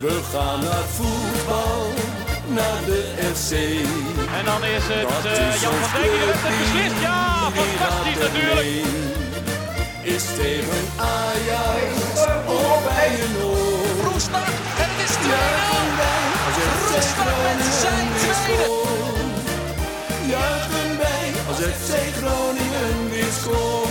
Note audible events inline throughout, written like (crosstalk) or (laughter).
We gaan naar voetbal, naar de FC. En dan is het is Jan van Dijk die heeft het beslist. Ja, fantastisch natuurlijk. Is tegen Ajax of bij een oor. Roestak en het is 2-0. Juichen wij als FC Roestak met zijn tweede. Juichen wij als FC Groningen weer scoort.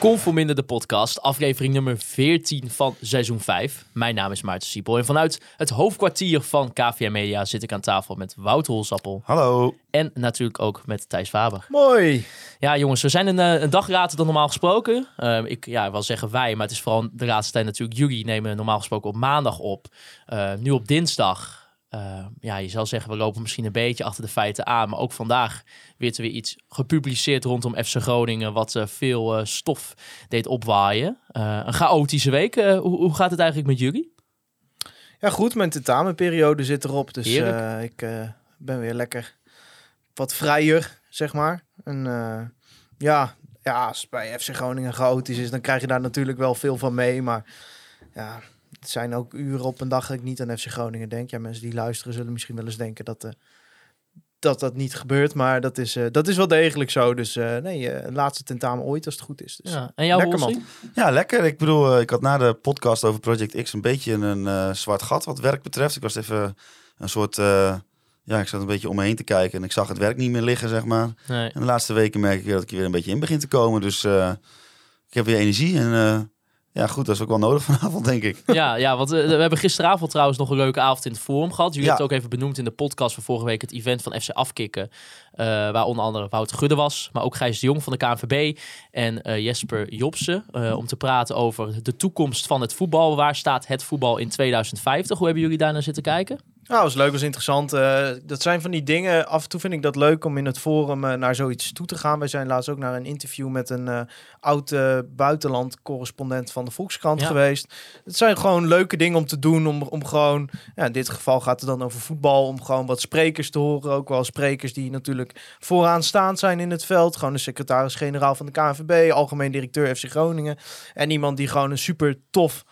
Conforminder de podcast, aflevering nummer 14 van seizoen 5. Mijn naam is Maarten Siepel en vanuit het hoofdkwartier van KVM Media zit ik aan tafel met Wouter Holsappel Hallo. en natuurlijk ook met Thijs Faber. Mooi. Ja jongens, we zijn een, eh, een dag later dan normaal gesproken. Eh, ik ja, wil zeggen wij, maar het is vooral de laatste tijd natuurlijk jullie nemen normaal gesproken op maandag op. Eh, nu op dinsdag. Eh, ja, je zou zeggen, we lopen misschien een beetje achter de feiten aan. Maar ook vandaag werd er weer iets gepubliceerd rondom FC Groningen... wat eh, veel eh, stof deed opwaaien. Eh, een chaotische week. Hoe, hoe gaat het eigenlijk met jullie? Ja, goed. Mijn tentamenperiode zit erop. Dus ik ben weer lekker wat vrijer, zeg maar. En ja, ja, als het bij FC Groningen chaotisch is, dan krijg je daar natuurlijk wel veel van mee. Maar ja, het zijn ook uren op een dag dat ik niet aan FC Groningen denk. Ja, mensen die luisteren zullen misschien wel eens denken dat... eh, dat dat niet gebeurt, maar dat is, eh, dat is wel degelijk zo. Dus eh, nee, laatste tentamen ooit als het goed is. Dus, Ja. En jouw lekker, Wolfsie? Ja, lekker. Ik bedoel, ik had na de podcast over Project X een beetje een eh, zwart gat wat werk betreft. Ik was even een soort, eh, ja, ik zat een beetje om me heen te kijken en ik zag het werk niet meer liggen, zeg maar. Nee. En de laatste weken merk ik dat ik er weer een beetje in begin te komen. Dus eh, ik heb weer energie en eh, ja, goed, dat is ook wel nodig (laughs) vanavond, denk ik. Ja, ja, want eh, we hebben gisteravond trouwens nog een leuke avond in het forum gehad. Jullie Ja. hebben het ook even benoemd in de podcast van vorige week, het event van FC Afkikken. eh, waar onder andere Wouter Gudde was, maar ook Gijs de Jong van de KNVB en eh, Jesper Jobsen. om te praten over de toekomst van het voetbal. Waar staat het voetbal in 2050? Hoe hebben jullie daar naar zitten kijken? Nou, was leuk, was interessant. Eh, dat zijn van die dingen. Af en toe vind ik dat leuk om in het forum eh, naar zoiets toe te gaan. Wij zijn laatst ook naar een interview met een eh oud eh, buitenland-correspondent van de Volkskrant Ja. geweest. Het zijn gewoon leuke dingen om te doen. Om, om gewoon, ja, in dit geval gaat het dan over voetbal. Om gewoon wat sprekers te horen. Ook wel sprekers die natuurlijk vooraanstaand zijn in het veld. Gewoon de secretaris-generaal van de KNVB, algemeen directeur FC Groningen. En iemand die gewoon een super tof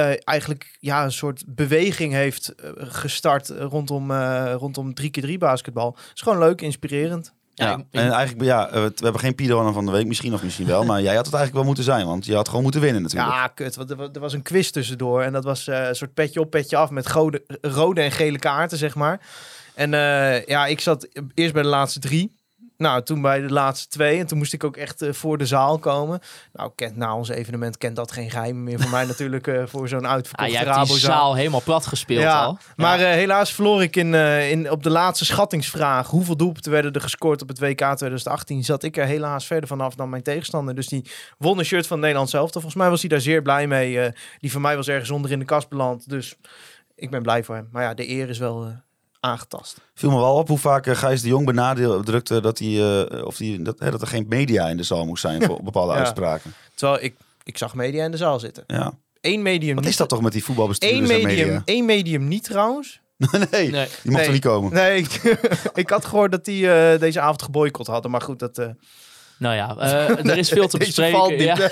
eh, eigenlijk ja, een soort beweging heeft eh, gestart eh, rondom, eh rondom 3x3 basketbal. is gewoon leuk, inspirerend. Ja, en eigenlijk, ja, we hebben geen Pido van de week, misschien of misschien wel. (laughs) Maar jij had het eigenlijk wel moeten zijn, want je had gewoon moeten winnen natuurlijk. Ja, kut. Want er, wa- was een quiz tussendoor. En dat was eh, een soort petje op, petje af met gode, rode en gele kaarten, zeg maar. En eh, ja, ik zat eerst bij de laatste drie. Nou, toen bij de laatste twee. En toen moest ik ook echt eh, voor de zaal komen. Nou, kent na ons evenement kent dat geen geheim meer voor mij (laughs) natuurlijk. eh, voor zo'n Ah, uitverkochte die Rabozaal. zaal helemaal plat gespeeld ja, al. Maar Ja. eh, helaas verloor ik in, in, op de laatste schattingsvraag. Hoeveel doelpunten werden er gescoord op het WK 2018? Zat ik er helaas verder vanaf dan mijn tegenstander. Dus die won een shirt van Nederland zelf. Volgens mij was hij daar zeer blij mee. die van mij was ergens onder in de kast beland. Dus ik ben blij voor hem. Maar ja, de eer is wel aangetast. Viel me wel op hoe vaak eh, Gijs de Jong benadrukte dat, hij, eh, of die, dat, hè, dat er geen media in de zaal moest zijn (laughs) voor bepaalde Ja. uitspraken. Terwijl ik, ik zag media in de zaal zitten. Ja. Eén medium Wat niet. is dat toch met die Eén voetbalbestuurders en medium, media? één medium niet trouwens. nee, (laughs) Nee. die mocht Nee. er niet komen. Nee, ik, (laughs) ik had gehoord dat die eh, deze avond geboycott hadden. Maar goed, dat... Nou ja, eh, er is veel te (laughs) bespreken. niet, ja. (laughs)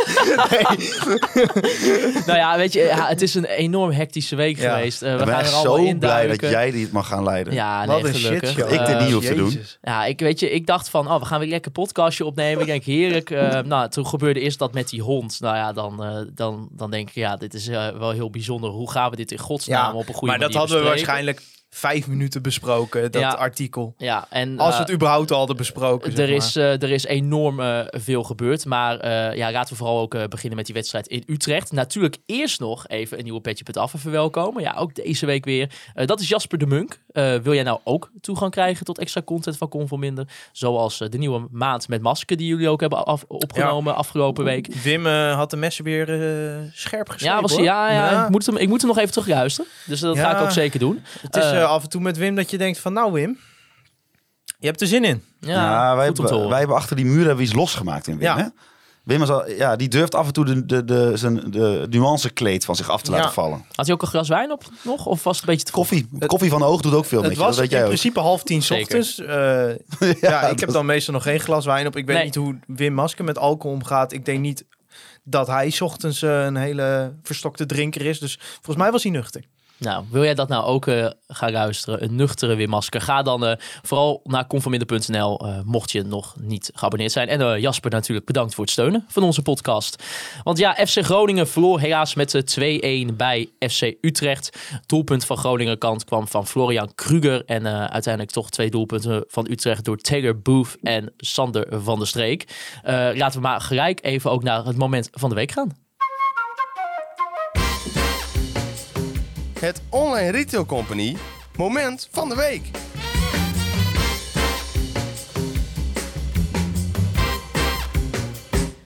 Nou ja, weet je, ja, het is een enorm hectische week Ja. geweest. Eh, we ik ben gaan er allemaal zo in blij dat jij die het mag gaan leiden. Ja, Wat nee, een gelukkig. shit, joh. Ik dit Eh, niet hoef te doen. Ja, ik, weet je, ik dacht van, oh, we gaan weer lekker podcastje opnemen. Ik denk, heerlijk. Eh, (laughs) nou, toen gebeurde eerst dat met die hond. Nou ja, dan, eh, dan, dan denk ik, ja, dit is eh, wel heel bijzonder. Hoe gaan we dit in godsnaam op een goede maar dat manier hadden we waarschijnlijk vijf minuten besproken, dat Ja. artikel. Ja, en Als we eh, het überhaupt al hadden besproken. er, is, eh, er is enorm eh, veel gebeurd. Maar ja, laten we vooral ook beginnen met die wedstrijd in Utrecht. Natuurlijk eerst nog even een nieuwe Petje Pet Af verwelkomen. Ja, ook deze week weer. Dat is Jasper de Munk. Wil jij nou ook toegang krijgen tot extra content van Convo Minder? Zoals de nieuwe maand met masker die jullie ook hebben af- opgenomen afgelopen week. Wim had de messen weer scherp gesneden. Ja, was, ja, ja, Ik, moet hem, ik moet hem nog even terugluisteren. Dus dat ga ik ook zeker doen. Het is eh, af en toe met Wim dat je denkt van, nou Wim, je hebt er zin in. Ja, Ja, wij, goed om te hebben, horen. wij hebben achter die muren hebben we iets losgemaakt in Wim. Ja. Hè? Wim is al, ja, die durft af en toe de, de, de, zijn, de nuancekleed van zich af te Ja. laten vallen. Had hij ook een glas wijn op nog? Of was het een beetje te? Koffie. Koffie van de oog doet ook veel met Het je. was Dat weet in ook. principe half tien 's Zeker. ochtends. Eh, (laughs) ja, ik heb dan meestal nog geen glas wijn op. Ik weet Nee. niet hoe Wim Masker met alcohol omgaat. Ik denk niet dat hij 's ochtends eh, een hele verstokte drinker is. Dus volgens mij was hij nuchter. Nou, wil jij dat nou ook eh, gaan luisteren? Een nuchtere Wimmasker? Ga dan eh, vooral naar conforminder.nl, eh, mocht je nog niet geabonneerd zijn. En Jasper natuurlijk bedankt voor het steunen van onze podcast. Want ja, FC Groningen verloor helaas met eh, 2-1 bij FC Utrecht. Doelpunt van Groningen kant kwam van Florian Kruger. En uiteindelijk toch twee doelpunten van Utrecht door Taylor Booth en Sander van der Streek. Laten we maar gelijk even ook naar het moment van de week gaan. Het Online Retail Company moment van de week.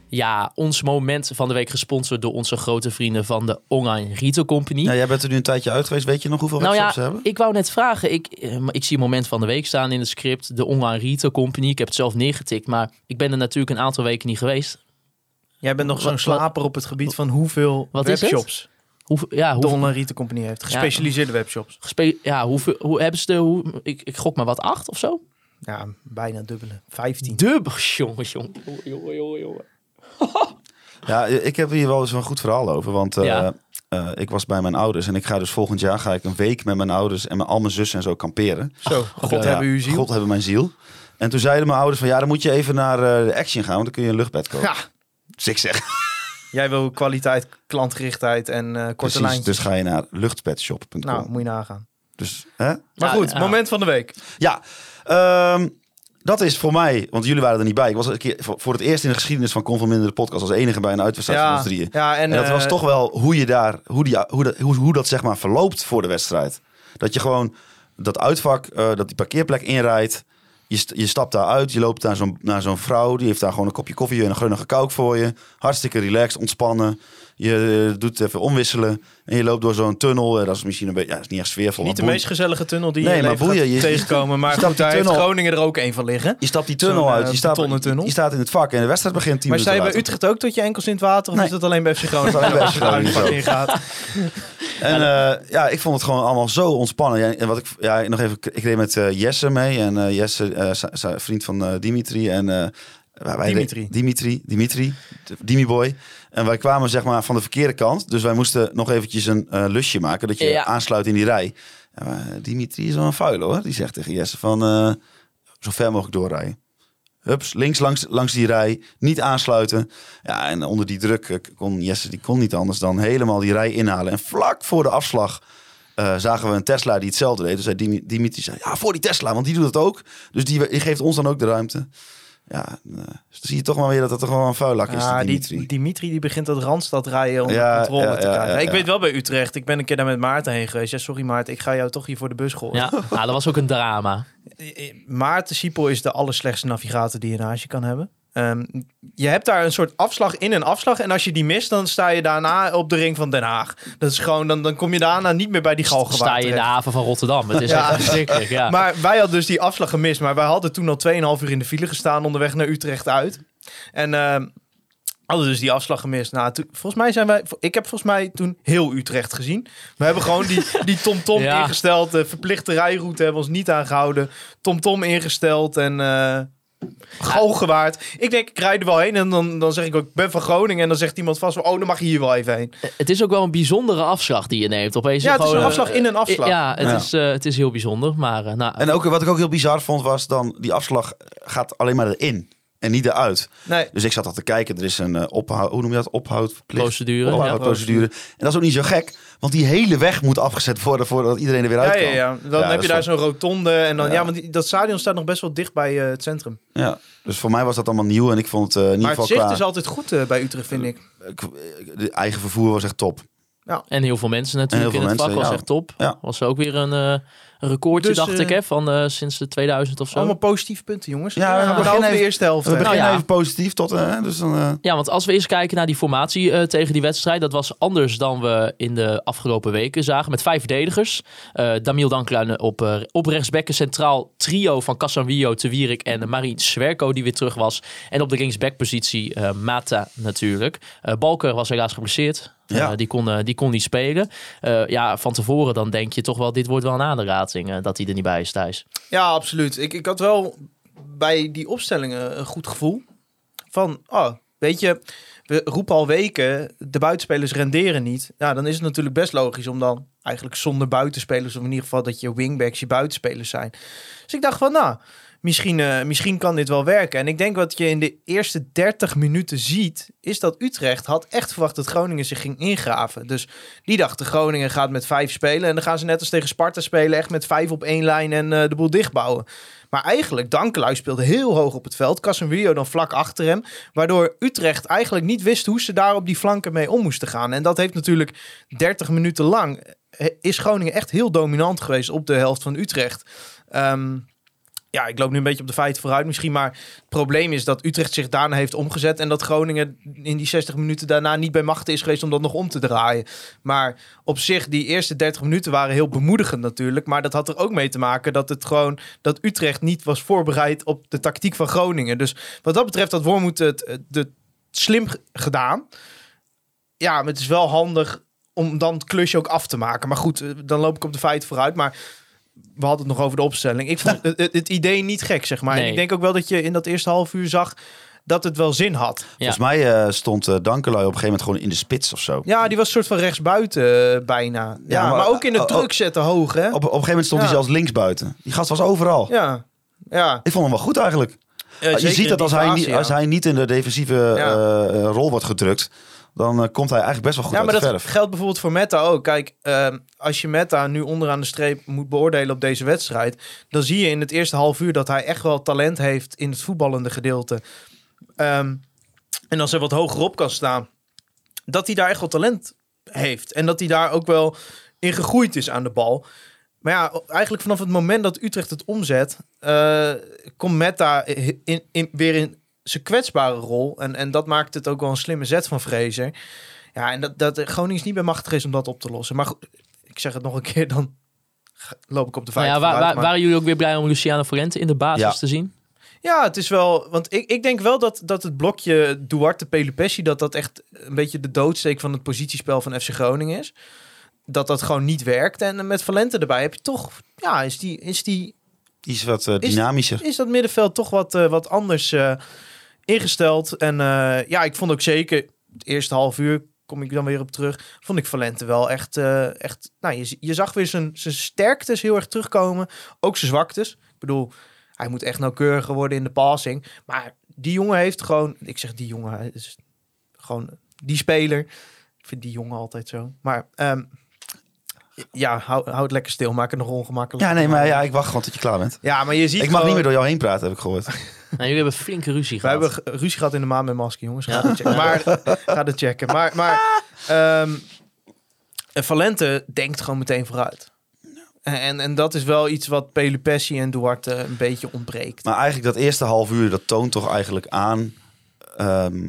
Ja, ons moment van de week gesponsord door onze grote vrienden van de Online Retail Company. Ja, jij bent er nu een tijdje uit geweest. Weet je nog hoeveel nou webshops ja, ze hebben? ik wou net vragen. Ik, eh, maar ik zie moment van de week staan in het script. De Online Retail Company. Ik heb het zelf neergetikt, maar ik ben er natuurlijk een aantal weken niet geweest. Jij bent nog zo'n slaper op het gebied van hoeveel Wat is webshops Hoe, ja, de hoe, online retail company heeft. Gespecialiseerde webshops. gespe- ja, hoeveel, hoe hebben ze de... Hoe, ik, ik gok maar wat, acht of zo? Ja, bijna dubbele. 15. Dubbel, (laughs) jongen, jongen, jongen, jongen, jongen. (laughs) Ja, ik heb hier wel eens een goed verhaal over. Want eh, Ja. eh, ik was bij mijn ouders. En ik ga dus volgend jaar ga ik een week met mijn ouders en mijn, al mijn zussen en zo kamperen. Zo, God hebben uw ziel. God hebben mijn ziel. En toen zeiden mijn ouders van ja, dan moet je even naar eh, de Action gaan. Want dan kun je een luchtbed kopen. Ja, Dus ik zeg, (laughs) jij wil kwaliteit, klantgerichtheid en eh korte precies. lijntjes. Dus ga je naar luchtbedshop.com. nou, moet je nagaan. dus, hè? Maar Ja, goed, ja. moment van de week. Ja, ehm, dat is voor mij, want jullie waren er niet bij. Ik was een keer voor, het eerst in de geschiedenis van Conforminder de podcast als enige bij een uitwedstrijd van ons drieën. ja, en, En dat was eh, toch wel hoe je daar, hoe, die, hoe, dat, hoe, hoe dat zeg maar verloopt voor de wedstrijd. Dat je gewoon dat uitvak, eh, dat die parkeerplek inrijdt. Je, je stapt daar uit, je loopt naar zo'n, naar zo'n vrouw. Die heeft daar gewoon een kopje koffie en een grunnige kouk voor je. Hartstikke relaxed, ontspannen. Je eh, doet even omwisselen. En je loopt door zo'n tunnel. Eh, dat is misschien een beetje, ja, is niet echt sfeervol. Niet de maar meest gezellige tunnel die Nee, je maar boeien, je- tegenkomen. Maar goed, daar heeft tunnel- Groningen er ook een van liggen. Je stapt die tunnel uit. eh, Je staat, betonnen tunnel. je staat in het vak en de wedstrijd begint 10 Maar je minuten bij. Utrecht ook tot je enkels in het water? Of Nee. is dat alleen bij FC Groningen? Alleen bij FC Groningen ingaat. En eh, ja, ik vond het gewoon allemaal zo ontspannen. En wat ik, ja, nog even, ik reed met eh, Jesse mee. En eh, Jesse, eh, vriend van eh, Dimitri. En, eh, wij- Dimitri. Dimitri. Dimitri. Dimi Boy. En wij kwamen zeg maar van de verkeerde kant. Dus wij moesten nog eventjes een eh, lusje maken. Dat je Ja. aansluit in die rij. En, maar Dimitri is wel een vuil hoor. Die zegt tegen Jesse van eh, zo ver mogelijk doorrijden. Hups, links langs, langs die rij, niet aansluiten. Ja, en onder die druk eh, kon Jesse die kon niet anders dan helemaal die rij inhalen. En vlak voor de afslag eh, zagen we een Tesla die hetzelfde deed. Dus zei Dimi- Dimitri zei, ja, voor die Tesla, want die doet het ook. Dus die, die geeft ons dan ook de ruimte. Ja, eh, dus dan zie je toch maar weer dat dat toch wel een vuilak is, Ja, die die Dimitri. Dimitri die begint dat Randstad rijden onder Ja, controle ja, te ja, krijgen. ja, ik ja. weet wel bij Utrecht. Ik ben een keer daar met Maarten heen geweest. Ja, sorry Maarten, ik ga jou toch hier voor de bus gooien. Ja, (laughs) nou, dat was ook een drama. Eh, Maarten Siepel is de allerslechtste navigator die je naast je kan hebben. Ehm, je hebt daar een soort afslag in een afslag. En als je die mist, dan sta je daarna op de ring van Den Haag. Dat is gewoon, dan, dan kom je daarna niet meer bij die galgenwaard Sta je in de haven van Rotterdam. Het is Ja. echt verschrikkelijk, ja. Maar wij hadden dus die afslag gemist. Maar wij hadden toen al 2,5 uur in de file gestaan onderweg naar Utrecht uit. En ehm, hadden dus die afslag gemist. Nou, toen, volgens mij zijn wij... Ik heb volgens mij toen heel Utrecht gezien. We hebben gewoon die, (laughs) die TomTom Ja. ingesteld. De verplichte rijroute hebben we ons niet aangehouden. TomTom ingesteld en... eh Galgenwaard. Ik denk, ik rijd er wel heen en dan, dan zeg ik ook, ik ben van Groningen. En dan zegt iemand vast, van, oh, dan mag je hier wel even heen. Het is ook wel een bijzondere afslag die je neemt. Opeens Ja, het is een eh, afslag in een afslag. Ja, het, Ja. Is, eh, het is heel bijzonder. Maar eh, nou, En ook, wat ik ook heel bizar vond was dan, die afslag gaat alleen maar erin. En niet eruit. Nee, Dus ik zat al te kijken. Er is een uh, ophoud, hoe noem je dat? Ophoudverplicht. procedure. ja. Ophoudprocedure. En dat is ook niet zo gek. Want die hele weg moet afgezet worden voordat iedereen er weer uit ja, kan. ja, ja. Dan Ja, heb dat je daar zo'n rotonde. En dan, ja. Ja. want die- dat stadion staat nog best wel dicht bij eh, het centrum. Ja, dus voor mij was dat allemaal nieuw. En ik vond het eh, in ieder Maar het geval zicht qua... is altijd goed bij Utrecht, vind ik. De eigen vervoer was echt top. En heel veel mensen natuurlijk in het veel vak. mensen, was ja. echt top. Ja. Was ook weer een, eh, een recordje, Dus, dacht eh, ik, hè, van eh, sinds de 2000 of zo. Allemaal positieve punten, jongens. Ja, we beginnen over de even- eerste helft. We beginnen Nou ja. even positief tot... eh, dus dan, eh, Ja, want als we eens kijken naar die formatie eh, tegen die wedstrijd, dat was anders dan we in de afgelopen weken zagen. Met vijf verdedigers. Eh Damiel Dankluin op, eh, op rechtsbekken centraal trio van Casanvio, Te Wierik en Marien Swerko die weer terug was. En op de linksbackpositie eh Mata natuurlijk. Eh, Balker was helaas geblesseerd. Eh, Ja. die, kon, eh, die kon niet spelen. Eh, ja, van tevoren dan denk je toch wel, dit wordt wel een aanrating eh, dat hij er niet bij is thuis. Ja, absoluut. Ik, ik had wel bij die opstellingen een goed gevoel. Van, oh, weet je, we roepen al weken, de buitenspelers renderen niet. Nou, dan is het natuurlijk best logisch om dan eigenlijk zonder buitenspelers, of in ieder geval dat je wingbacks je buitenspelers zijn. Dus ik dacht van, nou, misschien, eh, misschien kan dit wel werken. En ik denk wat je in de eerste 30 minuten ziet, is dat Utrecht had echt verwacht dat Groningen zich ging ingraven. Dus die dachten, Groningen gaat met vijf spelen en dan gaan ze net als tegen Sparta spelen, echt met vijf op één lijn en eh, de boel dichtbouwen. Maar eigenlijk, Dankelui speelde heel hoog op het veld. Casemiro dan vlak achter hem. Waardoor Utrecht eigenlijk niet wist hoe ze daar op die flanken mee om moesten gaan. En dat heeft natuurlijk 30 minuten lang... eh, is Groningen echt heel dominant geweest op de helft van Utrecht. Ehm, ja, ik loop nu een beetje op de feiten vooruit misschien. Maar het probleem is dat Utrecht zich daarna heeft omgezet. En dat Groningen in die 60 minuten daarna niet bij machten is geweest om dat nog om te draaien. Maar op zich, die eerste 30 minuten waren heel bemoedigend natuurlijk. Maar dat had er ook mee te maken dat het gewoon dat Utrecht niet was voorbereid op de tactiek van Groningen. Dus wat dat betreft had Wormoed het, het, het slim gedaan. Ja, het is wel handig om dan het klusje ook af te maken. Maar goed, eh, dan loop ik op de feiten vooruit. Maar we hadden het nog over de opstelling. Ik vond het, het- idee niet gek, zeg maar. En ik denk ook wel dat je in dat eerste half uur zag dat het wel zin had. Volgens mij eh, stond eh Dankelui op een gegeven moment gewoon in de spits of zo. Ja, die was een soort van rechtsbuiten eh, bijna. Ja, maar, maar- ook in de oh, oh. druk zetten hoog, hè? Op, op een gegeven moment stond Ja. hij zelfs linksbuiten. Die gast was overal. Ja, ja. Ik vond hem wel goed eigenlijk. Eh, je ziet dat als hij, als hij niet in de defensieve Ja. rol wordt gedrukt, dan eh, komt hij eigenlijk best wel goed Ja, maar uit dat de verf. geldt bijvoorbeeld voor Meta ook. Kijk, ehm, als je Meta nu onderaan de streep moet beoordelen op deze wedstrijd, dan zie je in het eerste half uur dat hij echt wel talent heeft in het voetballende gedeelte. Ehm, en als hij wat hoger op kan staan, dat hij daar echt wel talent heeft. En dat hij daar ook wel in gegroeid is aan de bal. Maar ja, eigenlijk vanaf het moment dat Utrecht het omzet, eh, komt Meta in, in, weer in zijn kwetsbare rol. En, en dat maakt het ook wel een slimme zet van Fraser. Ja, en dat, dat Groningen is niet bij machtig is om dat op te lossen. Maar goed, ik zeg het nog een keer, dan loop ik op de Nou feiten ja, wa- vooruit, wa- maar- waren jullie ook weer blij om Luciano Forente in de basis Ja. te zien? Ja, het is wel... Want ik, ik denk wel dat, dat het blokje Duarte Pelupessi... dat dat echt een beetje de doodsteek van het positiespel van FC Groningen is. Dat dat gewoon niet werkt. En met Valente erbij heb je toch... Ja, is, die, is, die, Iets wat eh, dynamischer. is dat middenveld toch wat, eh, wat anders eh, ingesteld. En eh, ja, ik vond ook zeker... Het eerste half uur kom ik dan weer op terug. Vond ik Valente wel echt... eh, echt nou, je, je zag weer zijn, zijn sterktes heel erg terugkomen. Ook zijn zwaktes. Ik bedoel... Hij moet echt nauwkeuriger worden in de passing. Maar die jongen heeft gewoon... Ik zeg die jongen, is gewoon die speler. Ik vind die jongen altijd zo. Maar ehm, ja, hou, hou het lekker stil. Maak het nog ongemakkelijk. Ja, nee, maar ja, ik wacht gewoon tot je klaar bent. Ja, maar je ziet Ik mag gewoon- niet meer door jou heen praten, heb ik gehoord. (laughs) Nou, jullie hebben flinke ruzie We gehad. hebben ge- ruzie gehad in de maan met masker, jongens. Ga het checken. Maar, (laughs) ga het checken. Maar, maar ehm, Valente denkt gewoon meteen vooruit. En, en, en dat is wel iets wat Pelupessi en Duarte een beetje ontbreekt. Maar eigenlijk dat eerste half uur, dat toont toch eigenlijk aan... ehm,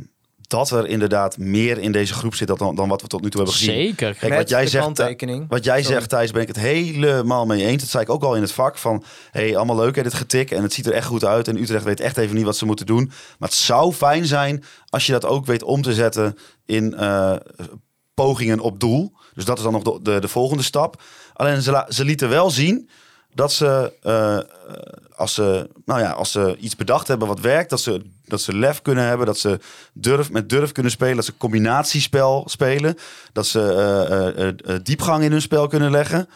dat er inderdaad meer in deze groep zit dan, dan wat we tot nu toe hebben gezien. Zeker. Kijk, Met wat jij de zegt, kanttekening. Wat jij Sorry. zegt, Thijs, ben ik het helemaal mee eens. Dat zei ik ook al in het vak. Van, hey, allemaal leuk hè, dit getik. En het ziet er echt goed uit. En Utrecht weet echt even niet wat ze moeten doen. Maar het zou fijn zijn als je dat ook weet om te zetten in eh, pogingen op doel. Dus dat is dan nog de, de, de volgende stap. Alleen ze, la- ze lieten wel zien dat ze, eh, eh, als ze, nou ja, als ze iets bedacht hebben wat werkt, dat ze, dat ze lef kunnen hebben, dat ze durf, met durf kunnen spelen, dat ze combinatiespel spelen, dat ze eh, eh, eh, diepgang in hun spel kunnen leggen.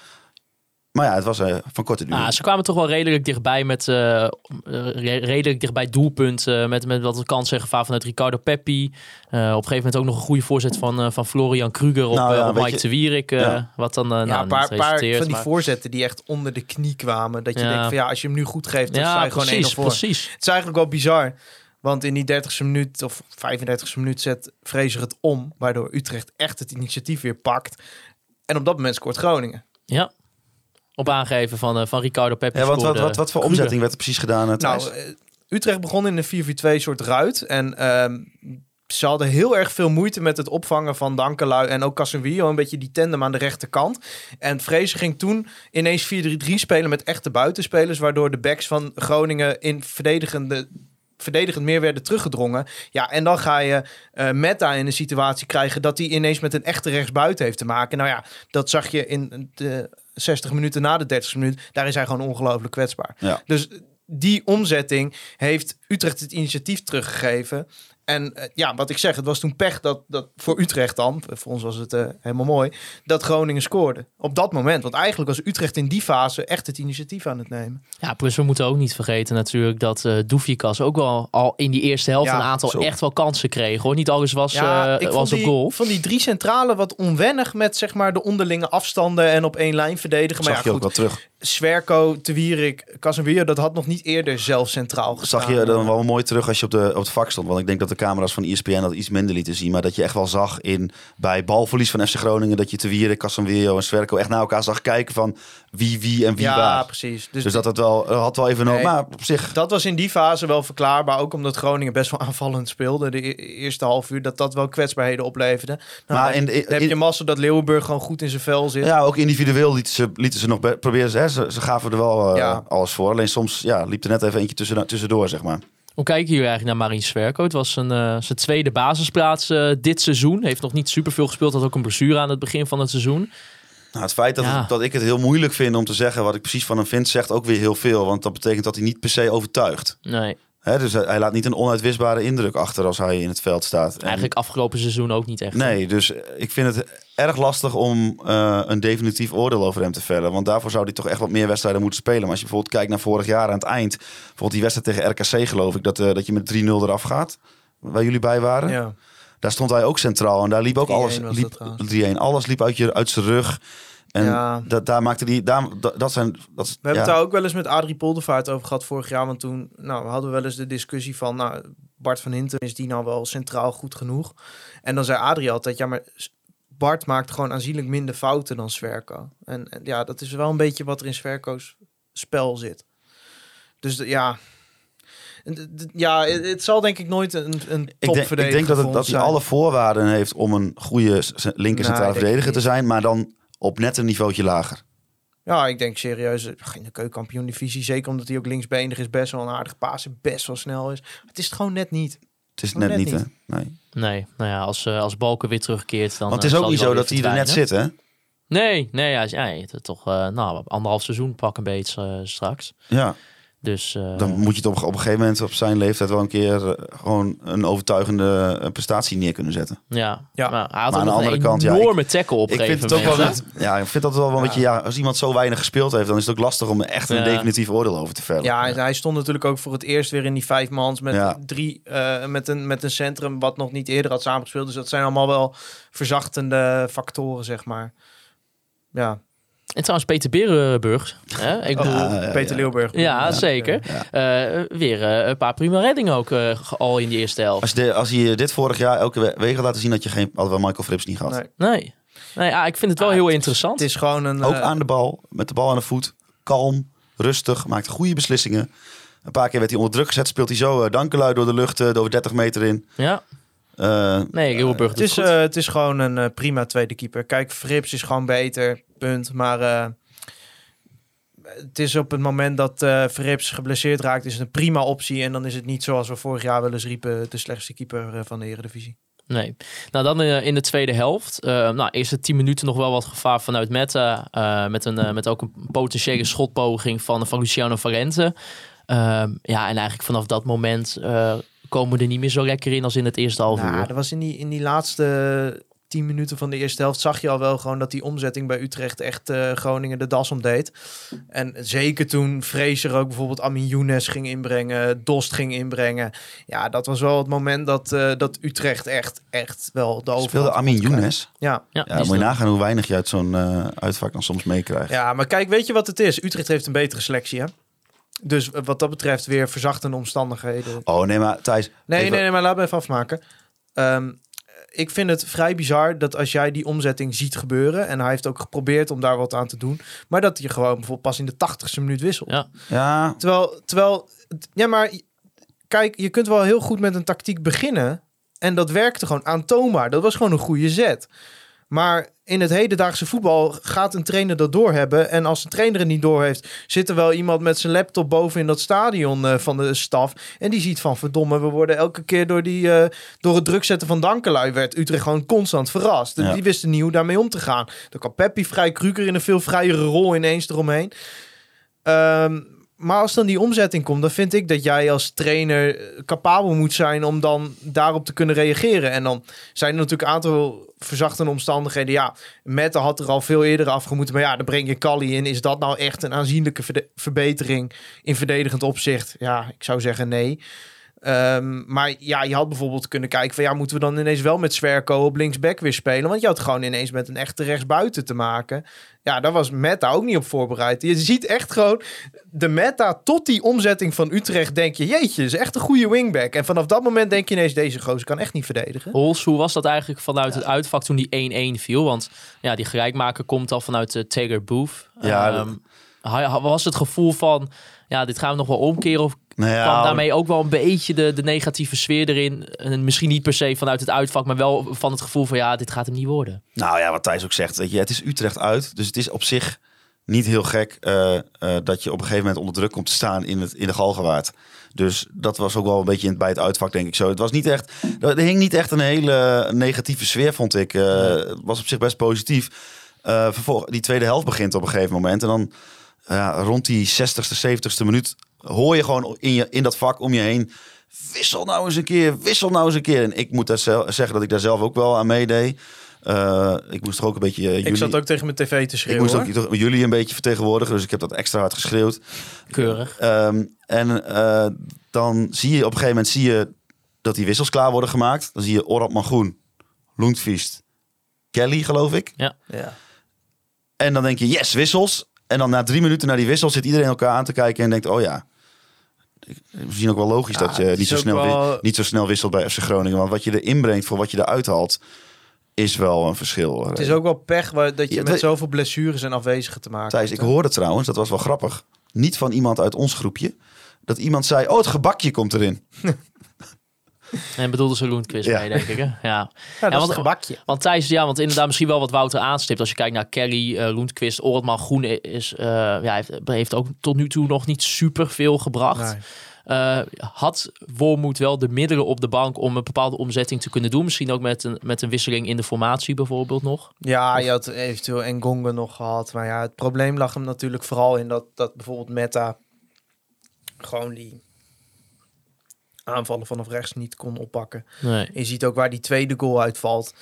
Maar ja, het was eh, van korte duur. Ah, ze kwamen toch wel redelijk dichtbij met re- redelijk dichtbij doelpunten. met, met wat kans en gevaar vanuit Ricardo Peppi. Eh, op een gegeven moment ook nog een goede voorzet van, eh, van Florian Kruger op, Nou ja, op weet Mike je- de Wierik. eh, Ja. Wat dan Ja, nou, een paar, niet paar van die maar- voorzetten die echt onder de knie kwamen. Dat je Ja. denkt van ja, als je hem nu goed geeft, dan sta Ja, je gewoon 1-0 precies, voor. precies. Het is eigenlijk wel bizar. Want in die 30ste minuut of 35ste minuut zet Fraser het om. Waardoor Utrecht echt het initiatief weer pakt. En op dat moment scoort Groningen. Ja. Op aangeven van, eh, van Ricardo Peppi. ja, want wat, wat, wat voor Kruger. omzetting werd er precies gedaan, eh? Nou, eh, Utrecht begon in een 4-4-2 soort ruit. En ehm, ze hadden heel erg veel moeite met het opvangen van Dankelui en ook Casemiro. Een beetje die tandem aan de rechterkant. En Fraser ging toen ineens 4-3-3 spelen met echte buitenspelers. Waardoor de backs van Groningen in verdedigende verdedigend meer werden teruggedrongen. Ja, en dan ga je eh Meta in een situatie krijgen dat hij ineens met een echte rechtsbuiten heeft te maken. Nou ja, dat zag je in de 60 minuten na de 30 minuut. Daar is hij gewoon ongelooflijk kwetsbaar. Ja. Dus die omzetting heeft Utrecht het initiatief teruggegeven. En eh, ja, wat ik zeg, het was toen pech dat, dat voor Utrecht dan, voor ons was het eh, helemaal mooi, dat Groningen scoorde. Op dat moment. Want eigenlijk was Utrecht in die fase echt het initiatief aan het nemen. Ja, plus we moeten ook niet vergeten natuurlijk dat eh Doefikas ook wel al in die eerste helft Ja, een aantal zo. echt wel kansen kreeg. Hoor. Niet alles was, eh, ik was vond op die, goal. van die drie centralen wat onwennig met zeg maar de onderlinge afstanden en op één lijn verdedigen. Maar Zag ja, je ook goed, wel terug. Swerko, Te Wierik, Casemiro, dat had nog niet eerder zelf centraal gestaan. Zag je dan wel mooi terug als je op, de, op het vak stond. Want ik denk dat de camera's van ESPN dat iets minder lieten zien. Maar dat je echt wel zag in, bij balverlies van FC Groningen... dat je Te Wierik, Casemiro en Sverko echt naar elkaar zag kijken van wie wie en wie ja, waar. precies. Dus, Dus dat het wel, had wel even nodig. Nee. Maar op zich, dat was in die fase wel verklaarbaar. Ook omdat Groningen best wel (laughs) aanvallend speelde. De e- eerste half uur, dat dat wel kwetsbaarheden opleverde. Nou, Maar in- heb je massa dat Leeuwenburg gewoon goed in zijn vel zit. ja, ook individueel lieten ze, lieten ze nog be- proberen. Ze, hè, ze, ze gaven er wel eh, Ja. alles voor. Alleen soms ja, liep er net even eentje tussen, tussendoor, zeg maar. Hoe kijken jullie eigenlijk naar Marien Swerko? Het was een, eh, zijn tweede basisplaats eh, dit seizoen. Heeft nog niet superveel gespeeld. Had ook een blessure aan het begin van het seizoen. Nou, het feit dat, Ja. het- dat ik het heel moeilijk vind om te zeggen wat ik precies van hem vind, zegt ook weer heel veel. Want dat betekent dat hij niet per se overtuigt. Nee, Hè, dus hij, laat niet een onuitwisbare indruk achter als hij in het veld staat. En- eigenlijk afgelopen seizoen ook niet echt. Nee, dus ik vind het erg lastig om eh, een definitief oordeel over hem te vellen. Want daarvoor zou hij toch echt wat meer wedstrijden moeten spelen. Maar als je bijvoorbeeld kijkt naar vorig jaar aan het eind. Bijvoorbeeld die wedstrijd tegen RKC geloof ik. Dat, eh, dat je met 3-0 eraf gaat. Waar jullie bij waren. Ja. Daar stond hij ook centraal. En daar liep ook 3-1 alles. Liep, dat trouwens. 3-1. Alles liep uit, je, uit zijn rug. En Ja. dat, daar maakte hij... Daar, dat, dat zijn... Dat, We hebben het daar ook wel eens met Adrie Poldervaart over gehad vorig jaar. Want toen nou, hadden we wel eens de discussie van... Nou, Bart van Hinten, is die nou wel centraal goed genoeg? En dan zei Adrie altijd... Ja, maar Bart maakt gewoon aanzienlijk minder fouten dan Sverko. En, en ja, dat is wel een beetje wat er in Sverko's spel zit. Dus de- ja... En de- de- Ja, het, zal denk ik nooit een, een Ik denk, ik denk dat, het, dat hij alle voorwaarden heeft om een goede s- linker Nee, centrale denk ik verdediger te zijn. Maar dan op net een niveautje lager. Ja, ik denk serieus, eh, in de keukenkampioen divisie, zeker omdat hij ook linksbenig is, best wel een aardig paas en best wel snel is. Het is het gewoon net niet. Het is net, net niet, niet. hè? Nee. Nee, nou ja, als, eh, als Balken weer terugkeert, dan. Want het eh, is ook niet zo dat hij er net zit, hè? Nee, nee, je hebt toch eh, nou, anderhalf seizoen pak een beetje eh, straks. Ja. Dus eh, Dan moet je het op, op een gegeven moment op zijn leeftijd wel een keer eh, gewoon een overtuigende eh, prestatie neer kunnen zetten. ja, Ja. maar hij had Maar ook aan de andere een kant, ja, enorme tackle op Ik een vind het ook wel, ja, ik vind dat wel een beetje, ja, als iemand zo weinig gespeeld heeft, dan is het ook lastig om er echt een Ja. definitief oordeel over te vellen. Ja, hij- hij stond natuurlijk ook voor het eerst weer in die vijf mans met Ja. drie, eh, met, een, met een centrum wat nog niet eerder had samengespeeld. Dus dat zijn allemaal wel verzachtende factoren, zeg maar. Ja, En trouwens, Peter Berenburg. Hè? Ik bedoel, Ja, ja, ja, Peter ja. Leeuwburg. zeker. Eh, weer eh, een paar prima reddingen ook eh, al in die eerste helft. Als, je de, als je dit vorig jaar elke we- week had laten zien, dat je geen, hadden we Michael Frips niet gehad. Nee. Nee. Nee, ja, ik vind het wel Ah, heel het interessant. Het is gewoon een... Ook aan de bal, met de bal aan de voet. Kalm, rustig, maakt goede beslissingen. Een paar keer werd hij onder druk gezet, speelt hij zo uh, dankelui door de lucht, door 30 meter in. Ja, Eh, nee, Leeuwenburg Het doet is, goed. het is gewoon een prima tweede keeper. Kijk, Frips is gewoon beter, punt. Maar eh, het is op het moment dat eh Frips geblesseerd raakt, is het een prima optie. En dan is het niet zoals we vorig jaar wel eens riepen, de slechtste keeper eh, van de Eredivisie. Nee. Nou, dan in de tweede helft. Eh nou, eerste tien minuten nog wel wat gevaar vanuit Meta. met, een, met ook een potentiële schotpoging van, van Luciano Valente. Ehm, ja, en eigenlijk vanaf dat moment komen we er niet meer zo lekker in als in het eerste half Nou, uur. er was in die, in die laatste tien minuten van de eerste helft zag je al wel gewoon dat die omzetting bij Utrecht echt eh, Groningen de das omdeed. En zeker toen Fraser ook bijvoorbeeld Amin Younes ging inbrengen, Dost ging inbrengen. Ja, dat was wel het moment dat, eh, dat Utrecht echt, echt wel de overhand speelde Amin. Younes. Ja. Ja, moet je nagaan hoe weinig je uit zo'n eh, uitvak dan soms meekrijgt. ja, maar kijk, weet je wat het is? Utrecht heeft een betere selectie, hè? Dus wat dat betreft weer verzachtende omstandigheden. Oh nee, maar Thijs. Nee, even- nee, nee, maar laat me even afmaken. Ehm, ik vind het vrij bizar dat als jij die omzetting ziet gebeuren... en hij heeft ook geprobeerd om daar wat aan te doen... maar dat je gewoon bijvoorbeeld pas in de tachtigste minuut wisselt. Ja. Ja, Terwijl, terwijl... Ja, maar kijk, je kunt wel heel goed met een tactiek beginnen... en dat werkte gewoon aantoonbaar. Dat was gewoon een goede zet. Maar in het hedendaagse voetbal gaat een trainer dat doorhebben. En als de trainer het niet doorheeft, zit er wel iemand met zijn laptop boven in dat stadion eh, van de staf. En die ziet van verdomme, we worden elke keer door, die, eh, door het druk zetten van Dankelui werd Utrecht gewoon constant verrast. Ja. Die wisten niet hoe daarmee om te gaan. Dan kwam Peppi vrij Kruker in een veel vrijere rol ineens eromheen. Ehm, maar als dan die omzetting komt, dan vind ik dat jij als trainer eh, capabel moet zijn om dan daarop te kunnen reageren. En dan zijn er natuurlijk een aantal verzachtende omstandigheden. Ja, Mette had er al veel eerder afgemoeten. Maar ja, dan breng je Kali in. Is dat nou echt een aanzienlijke verbetering in verdedigend opzicht? Ja, ik zou zeggen nee. Ehm, maar ja, je had bijvoorbeeld kunnen kijken van ja, moeten we dan ineens wel met Zwerko op linksback weer spelen? Want je had gewoon ineens met een echte rechtsbuiten te maken. Ja, daar was Meta ook niet op voorbereid. Je ziet echt gewoon de meta tot die omzetting van Utrecht. Denk je, jeetje, is echt een goede wingback. En vanaf dat moment denk je ineens, deze gozer kan echt niet verdedigen. Hols, hoe was dat eigenlijk vanuit het uitvak toen die 1-1 viel? Want ja, die gelijkmaker komt al vanuit uh, Taylor Booth. Ja, Ehm, hij- hij- was het gevoel van, ja, dit gaan we nog wel omkeren? Of Nou ja, kwam daarmee ook wel een beetje de, de negatieve sfeer erin? En misschien niet per se vanuit het uitvak, maar wel van het gevoel van, ja, dit gaat hem niet worden. Nou ja, wat Thijs ook zegt, weet je, het is Utrecht uit. Dus het is op zich niet heel gek eh, eh, dat je op een gegeven moment onder druk komt te staan in, het, in de Galgenwaard. Dus dat was ook wel een beetje in, bij het uitvak, denk ik zo. Het was niet echt, er hing niet echt een hele negatieve sfeer, vond ik. Eh, Het was op zich best positief. Eh vervolg, die tweede helft begint op een gegeven moment. En dan ja, rond die 60ste, 70ste minuut hoor je gewoon in, je, in dat vak om je heen. Wissel nou eens een keer, wissel nou eens een keer. En ik moet daar zelf, zeggen dat ik daar zelf ook wel aan meedeed. Eh, ik moest toch ook een beetje. eh, Ik jullie, zat ook tegen mijn tv te ik schreeuwen. moest hoor. ook toch jullie een beetje vertegenwoordigen, dus ik heb dat extra hard geschreeuwd. Keurig. Ehm, en eh, dan zie je op een gegeven moment zie je dat die wissels klaar worden gemaakt. Dan zie je Orad Magroen, Lundqvist, Kelly, geloof ik. Ja. En dan denk je, yes, wissels. En dan na drie minuten na die wissels zit iedereen elkaar aan te kijken en denkt, oh ja. Misschien ook wel logisch Ja, dat je niet zo, snel, wel- niet zo snel wisselt bij FC Groningen. Want wat je erin brengt voor wat je eruit haalt, is wel een verschil. Het is ook wel pech waar, dat je Ja, met zoveel blessures en afwezigen te maken Thijs, hebt, ik hoorde trouwens, dat was wel grappig, niet van iemand uit ons groepje, dat iemand zei, oh het gebakje komt erin. (laughs) En bedoelde ze Loenquist Ja. mee, denk ik. Hè? Ja. Ja, dat is want- het gebakje. Want Thijs, ja, want inderdaad misschien wel wat Wouter aanstipt. Als je kijkt naar Kelly, eh Lundqvist, Ortman Groen is, eh, ja, heeft, heeft ook tot nu toe nog niet super veel gebracht. Nee. Eh, had Wormoed wel de middelen op de bank om een bepaalde omzetting te kunnen doen? Misschien ook met een, met een wisseling in de formatie bijvoorbeeld nog? Ja, je had eventueel Engonga nog gehad. Maar ja, het probleem lag hem natuurlijk vooral in dat, dat bijvoorbeeld Meta gewoon die aanvallen vanaf rechts niet kon oppakken. Nee. Je ziet ook waar die tweede goal uitvalt.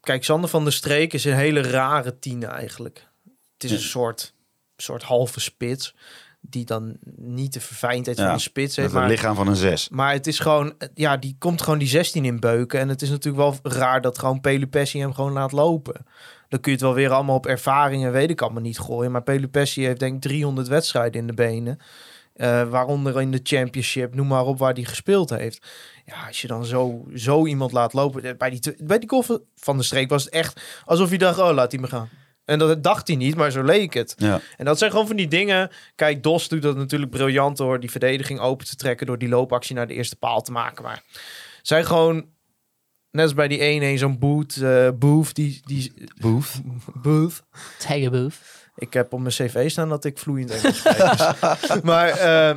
Kijk, Sander van der Streek is een hele rare tien eigenlijk. Het is een soort, soort halve spits. Die dan niet de verfijndheid Ja, van een spits Met heeft. het Maar, lichaam van een zes. maar het is gewoon, ja, die komt gewoon die 16 in beuken. En het is natuurlijk wel raar dat gewoon Pelupessi hem gewoon laat lopen. Dan kun je het wel weer allemaal op ervaringen, weet ik allemaal niet gooien. Maar Pelupessi heeft denk ik 300 wedstrijden in de benen. Eh, waaronder in de championship, noem maar op waar hij gespeeld heeft. Ja, als je dan zo, zo iemand laat lopen. eh, Bij die, bij die goal van- de streek was het echt alsof hij dacht, oh, laat hij me gaan. En dat dacht hij niet, maar zo leek het. Ja. En dat zijn gewoon van die dingen. Kijk, Dos doet dat natuurlijk briljant door die verdediging open te trekken. Door die loopactie naar de eerste paal te maken. Maar zijn gewoon, net als bij die 1-1, zo'n boot, eh Booth. Die, die, Boef. (laughs) Booth. Tigerboef. Ik heb op mijn cv staan dat ik vloeiend Engels spreek. dus- (laughs) maar eh,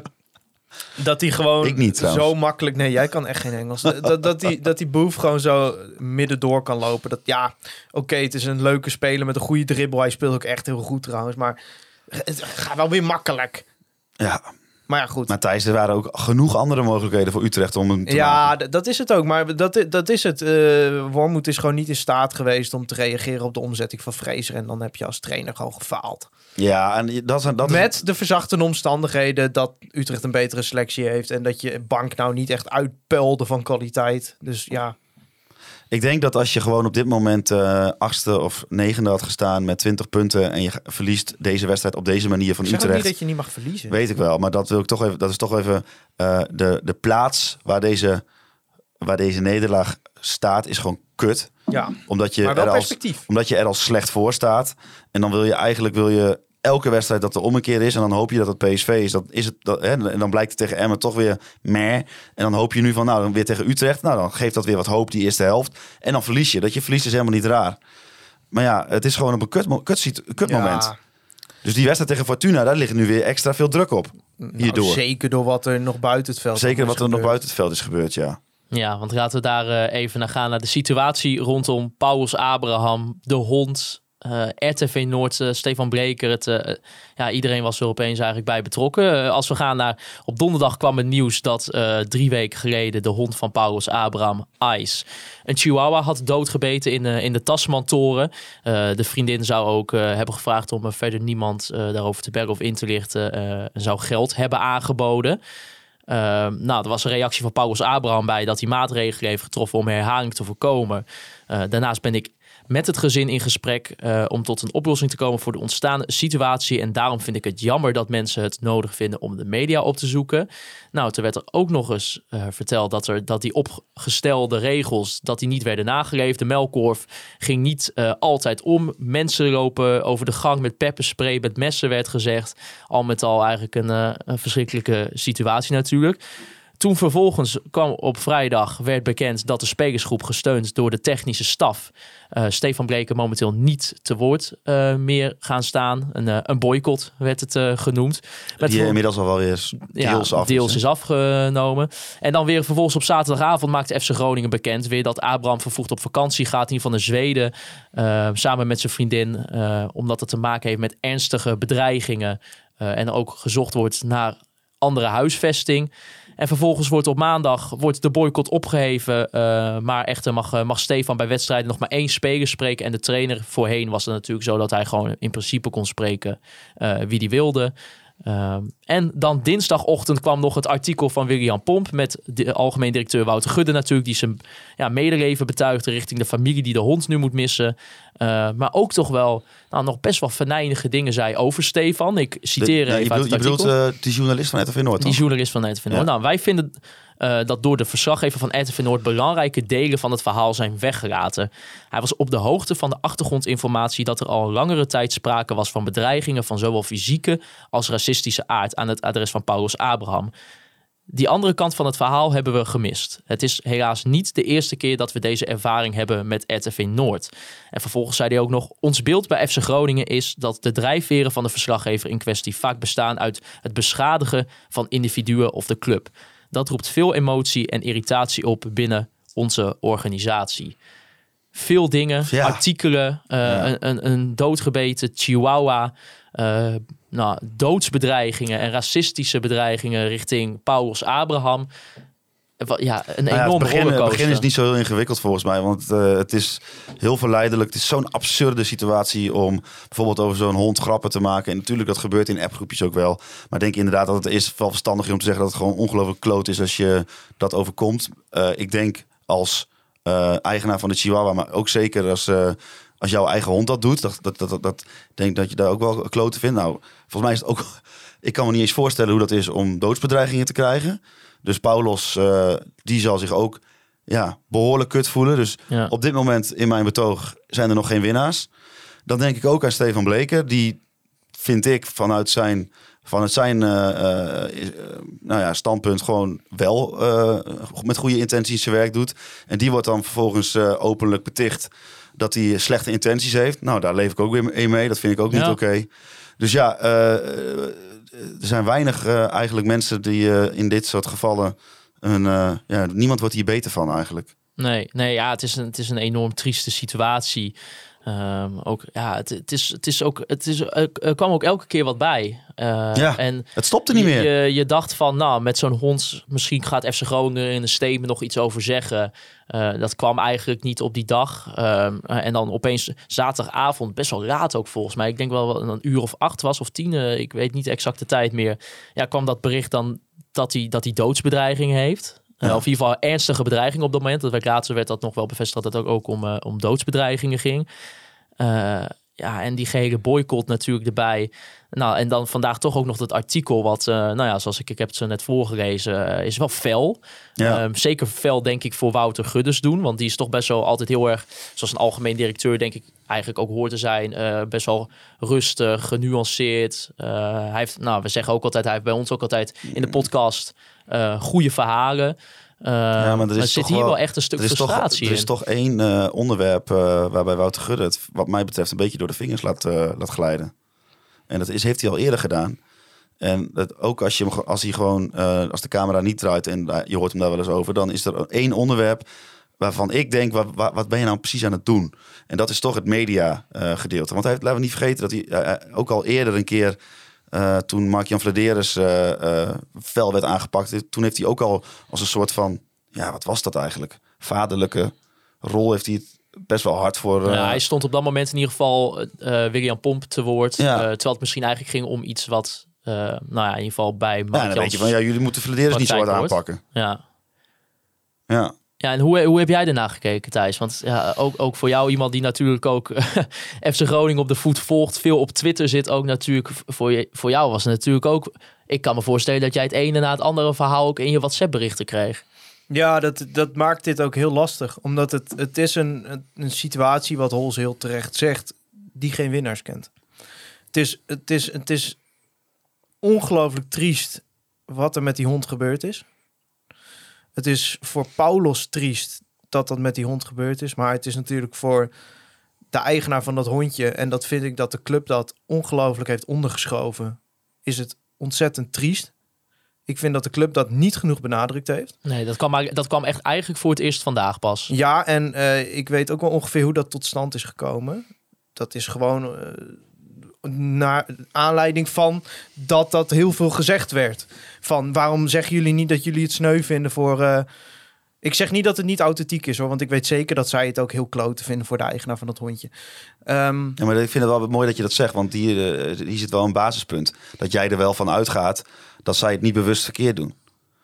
dat hij gewoon Ik niet, trouwens. zo makkelijk... Nee, jij kan echt geen Engels. dat, dat, die, dat die Booth gewoon zo midden door kan lopen. Dat, ja, oké, het is een leuke speler met een goede dribbel. Hij speelt ook echt heel goed trouwens. Maar het gaat wel weer makkelijk. Ja, Maar ja, goed. maar Thijs, er waren ook genoeg andere mogelijkheden voor Utrecht om hem te. Ja, dat is het ook. Maar dat, dat is het. Eh Wormoed is gewoon niet in staat geweest om te reageren op de omzetting van Fraser. En dan heb je als trainer gewoon gefaald. Ja, en dat, dat is... Met de verzachtende omstandigheden dat Utrecht een betere selectie heeft. En dat je bank nou niet echt uitpuilde van kwaliteit. Dus ja, Ik denk dat als je gewoon op dit moment eh achtste of negende had gestaan met 20 punten en je verliest deze wedstrijd op deze manier van ik Utrecht, niet dat je niet mag verliezen. weet ik wel. Maar dat wil ik toch even. Dat is toch even eh, de, de plaats waar deze, waar deze nederlaag staat, is gewoon kut. Ja, Omdat je, maar wel er als, perspectief. omdat je er al slecht voor staat. En dan wil je eigenlijk wil je elke wedstrijd dat er ommekeer is. En dan hoop je dat het PSV is. Dat is het, dat, hè, en dan blijkt het tegen Emmen toch weer meh. En dan hoop je nu van, nou, dan weer tegen Utrecht. Nou, dan geeft dat weer wat hoop, die eerste helft. En dan verlies je. Dat je verliest is helemaal niet raar. Maar ja, het is gewoon op een kut, kut, kut moment. Ja, Dus die wedstrijd tegen Fortuna, daar ligt nu weer extra veel druk op. nou, Hierdoor. zeker door wat er nog buiten het veld Zeker is wat er nog gebeurd. buiten het veld is gebeurd, ja. Ja, want laten we daar eh, even naar gaan. Naar de situatie rondom Paulus Abraham, de hond. Eh, RTV Noord, eh, Stefan Breker. Het, eh, ja, iedereen was er opeens eigenlijk bij betrokken. Als we gaan naar... Op donderdag kwam het nieuws dat drie weken geleden... de hond van Paulus Abraham, Ice, een chihuahua had doodgebeten in, in de Tasmantoren. De vriendin zou ook hebben gevraagd om er verder niemand daarover te bellen of in te lichten. en zou geld hebben aangeboden. Ehm, nou, er was een reactie van Paulus Abraham bij dat hij maatregelen heeft getroffen om herhaling te voorkomen. Daarnaast ben ik met het gezin in gesprek eh, om tot een oplossing te komen voor de ontstaande situatie. En daarom vind ik het jammer dat mensen het nodig vinden om de media op te zoeken. Nou, toen werd er ook nog eens eh, verteld dat, er, dat die opgestelde regels dat die niet werden nageleefd. De melkkorf ging niet eh, altijd om. Mensen lopen over de gang met pepperspray, met messen werd gezegd. Al met al eigenlijk een, een verschrikkelijke situatie natuurlijk. Toen vervolgens kwam op vrijdag werd bekend dat de spelersgroep gesteund door de technische staf eh, Stefan Breker momenteel niet te woord eh, meer gaan staan. Een, eh, een boycott werd het genoemd. Met Die inmiddels al wel weer deels ja, af deels is. afgenomen. En dan weer vervolgens op zaterdagavond maakte FC Groningen bekend weer dat Abraham vervoegd op vakantie gaat. In van de Zweden. samen met zijn vriendin. omdat het te maken heeft met ernstige bedreigingen. en ook gezocht wordt naar andere huisvesting. En vervolgens wordt op maandag wordt de boycott opgeheven. eh, maar echter mag, eh, mag Stefan bij wedstrijden nog maar één speler spreken. En de trainer voorheen was het natuurlijk zo dat hij gewoon in principe kon spreken eh, wie die wilde. Ehm, en dan dinsdagochtend kwam nog het artikel van William Pomp met de algemeen directeur Wouter Gudde natuurlijk, die zijn ja, medeleven betuigde richting de familie die de hond nu moet missen. Eh, maar ook toch wel nou, nog best wel venijnige dingen zei over Stefan. Ik De- citeer nee, even je uit het je artikel. bedoelt eh, die journalist van RTV Noord, Die journalist van RTV Noord. Ja. Nou, wij vinden eh, dat door de verslaggever van RTV Noord belangrijke delen van het verhaal zijn weggelaten. Hij was op de hoogte van de achtergrondinformatie dat er al langere tijd sprake was van bedreigingen van zowel fysieke als racistische aard aan het adres van Paulus Abraham. Die andere kant van het verhaal hebben we gemist. Het is helaas niet de eerste keer dat we deze ervaring hebben met RTV Noord. En vervolgens zei hij ook nog: Ons beeld bij FC Groningen is dat de drijfveren van de verslaggever in kwestie vaak bestaan uit het beschadigen van individuen of de club. Dat roept veel emotie en irritatie op binnen onze organisatie. Veel dingen, Ja. artikelen, eh, Ja. een, een, een doodgebeten chihuahua, eh, nou, doodsbedreigingen en racistische bedreigingen richting Paulus Abraham. Ja, een Nou ja, enorme het begin, het rollercoaster. begin is niet zo heel ingewikkeld volgens mij. Want eh, het is heel verleidelijk. Het is zo'n absurde situatie om bijvoorbeeld over zo'n hond grappen te maken. En natuurlijk, dat gebeurt in appgroepjes ook wel. Maar ik denk inderdaad dat het is wel verstandig om te zeggen dat het gewoon ongelooflijk kloot is als je dat overkomt. Eh, ik denk als eh, eigenaar van de Chihuahua, maar ook zeker als, als jouw eigen hond dat doet. Dat, dat, dat, dat, denk dat je daar ook wel kloten vindt. Nou, volgens mij is het ook... (laughs) Ik kan me niet eens voorstellen hoe dat is om doodsbedreigingen te krijgen. Dus Paulos, eh, die zal zich ook ja, behoorlijk kut voelen. Dus Ja. op dit moment in mijn betoog zijn er nog geen winnaars. Dan denk ik ook aan Stefan Bleker. Die vind ik vanuit zijn, vanuit zijn eh, eh, nou ja, standpunt gewoon wel met goede intenties zijn werk doet. En die wordt dan vervolgens openlijk beticht dat hij slechte intenties heeft. Nou, daar leef ik ook weer mee. Dat vind ik ook niet oké. Dus ja, er zijn weinig eh, eigenlijk mensen die eh, in dit soort gevallen... Een, eh, ja, niemand wordt hier beter van eigenlijk. Nee, nee ja, het, is een, het is een enorm trieste situatie. Ehm, ook, ja, het, het, is, het, is ook, het is, er kwam ook elke keer wat bij. Eh, Ja, en Het stopte niet je, meer. Je, je dacht van, nou, met zo'n hond, misschien gaat FC Groningen in een statement nog iets over zeggen. Eh, dat kwam eigenlijk niet op die dag. Ehm, en dan opeens zaterdagavond, best wel laat ook volgens mij. Ik denk wel een uur of acht was of tien, eh, ik weet niet de exacte tijd meer. Ja, kwam dat bericht dan dat hij, dat hij doodsbedreiging heeft. Of in ieder geval ernstige bedreiging op dat moment. Dat werd later werd dat nog wel bevestigd dat het ook, om, eh, om doodsbedreigingen ging. Eh, ja, en die gehele boycott natuurlijk erbij. Nou, en dan vandaag toch ook nog dat artikel wat, eh, nou ja, zoals ik, ik heb het zo net voorgelezen, is wel fel. Ja. Ehm, zeker fel denk ik voor Wouter Guddes doen, want die is toch best wel altijd heel erg, zoals een algemeen directeur denk ik eigenlijk ook hoort te zijn, best wel rustig, genuanceerd. Hij heeft, nou, we zeggen ook altijd, hij heeft bij ons ook altijd in de podcast eh, goede verhalen. Uh, maar er is er zit hier wel, wel- echt een stuk Er is toch, frustratie er is in. toch één eh, onderwerp eh, waarbij Wouter Gudde het, wat mij betreft, een beetje door de vingers laat, eh, laat glijden. En dat is, heeft hij al eerder gedaan. En dat, ook als, je als hij gewoon, eh, als de camera niet draait en je hoort hem daar wel eens over, dan is er één onderwerp waarvan ik denk, wat, wat, ben je nou precies aan het doen? En dat is toch het media eh, gedeelte. Want hij heeft, laten we niet vergeten dat hij eh, eh, ook al eerder een keer... eh, toen Mark-Jan Vladeres eh, eh, fel werd aangepakt... toen heeft hij ook al als een soort van... Ja, wat was dat eigenlijk? Vaderlijke rol heeft hij het best wel hard voor... Ja, hij stond op dat moment in ieder geval William Pomp te woord. Ja. Terwijl het misschien eigenlijk ging om iets wat, nou ja, in ieder geval bij ja, Mark dan weet je van, ja, jullie moeten Vladeres niet zo hard aanpakken. ja. Ja. Ja, en hoe, hoe heb jij ernaar gekeken, Thijs? Want ja, ook, ook voor jou, iemand die natuurlijk ook (laughs) FC Groningen op de voet volgt, veel op Twitter zit ook natuurlijk. Voor, je, voor jou was het natuurlijk ook. Ik kan me voorstellen dat jij het ene na het andere verhaal ook in je WhatsApp-berichten kreeg. Ja, dat, dat maakt dit ook heel lastig. Omdat het, het is een, een, een situatie, wat Hols heel terecht zegt, die geen winnaars kent. Het is, het is, het is ongelooflijk triest wat er met die hond gebeurd is. Het is voor Paulos triest dat dat met die hond gebeurd is. Maar het is natuurlijk voor de eigenaar van dat hondje... en dat vind ik dat de club dat ongelooflijk heeft ondergeschoven... is het ontzettend triest. Ik vind dat de club dat niet genoeg benadrukt heeft. Nee, dat kwam, maar, dat kwam echt eigenlijk voor het eerst vandaag pas. Ja, en eh, ik weet ook wel ongeveer hoe dat tot stand is gekomen. Dat is gewoon eh, naar aanleiding van dat dat heel veel gezegd werd. Van waarom zeggen jullie niet dat jullie het sneu vinden voor. eh, ik zeg niet dat het niet authentiek is hoor, want ik weet zeker dat zij het ook heel klote vinden voor de eigenaar van dat hondje. Ehm, Ja, maar ik vind het wel mooi dat je dat zegt, want hier, eh, hier zit wel een basispunt. Dat jij er wel van uitgaat dat zij het niet bewust verkeerd doen.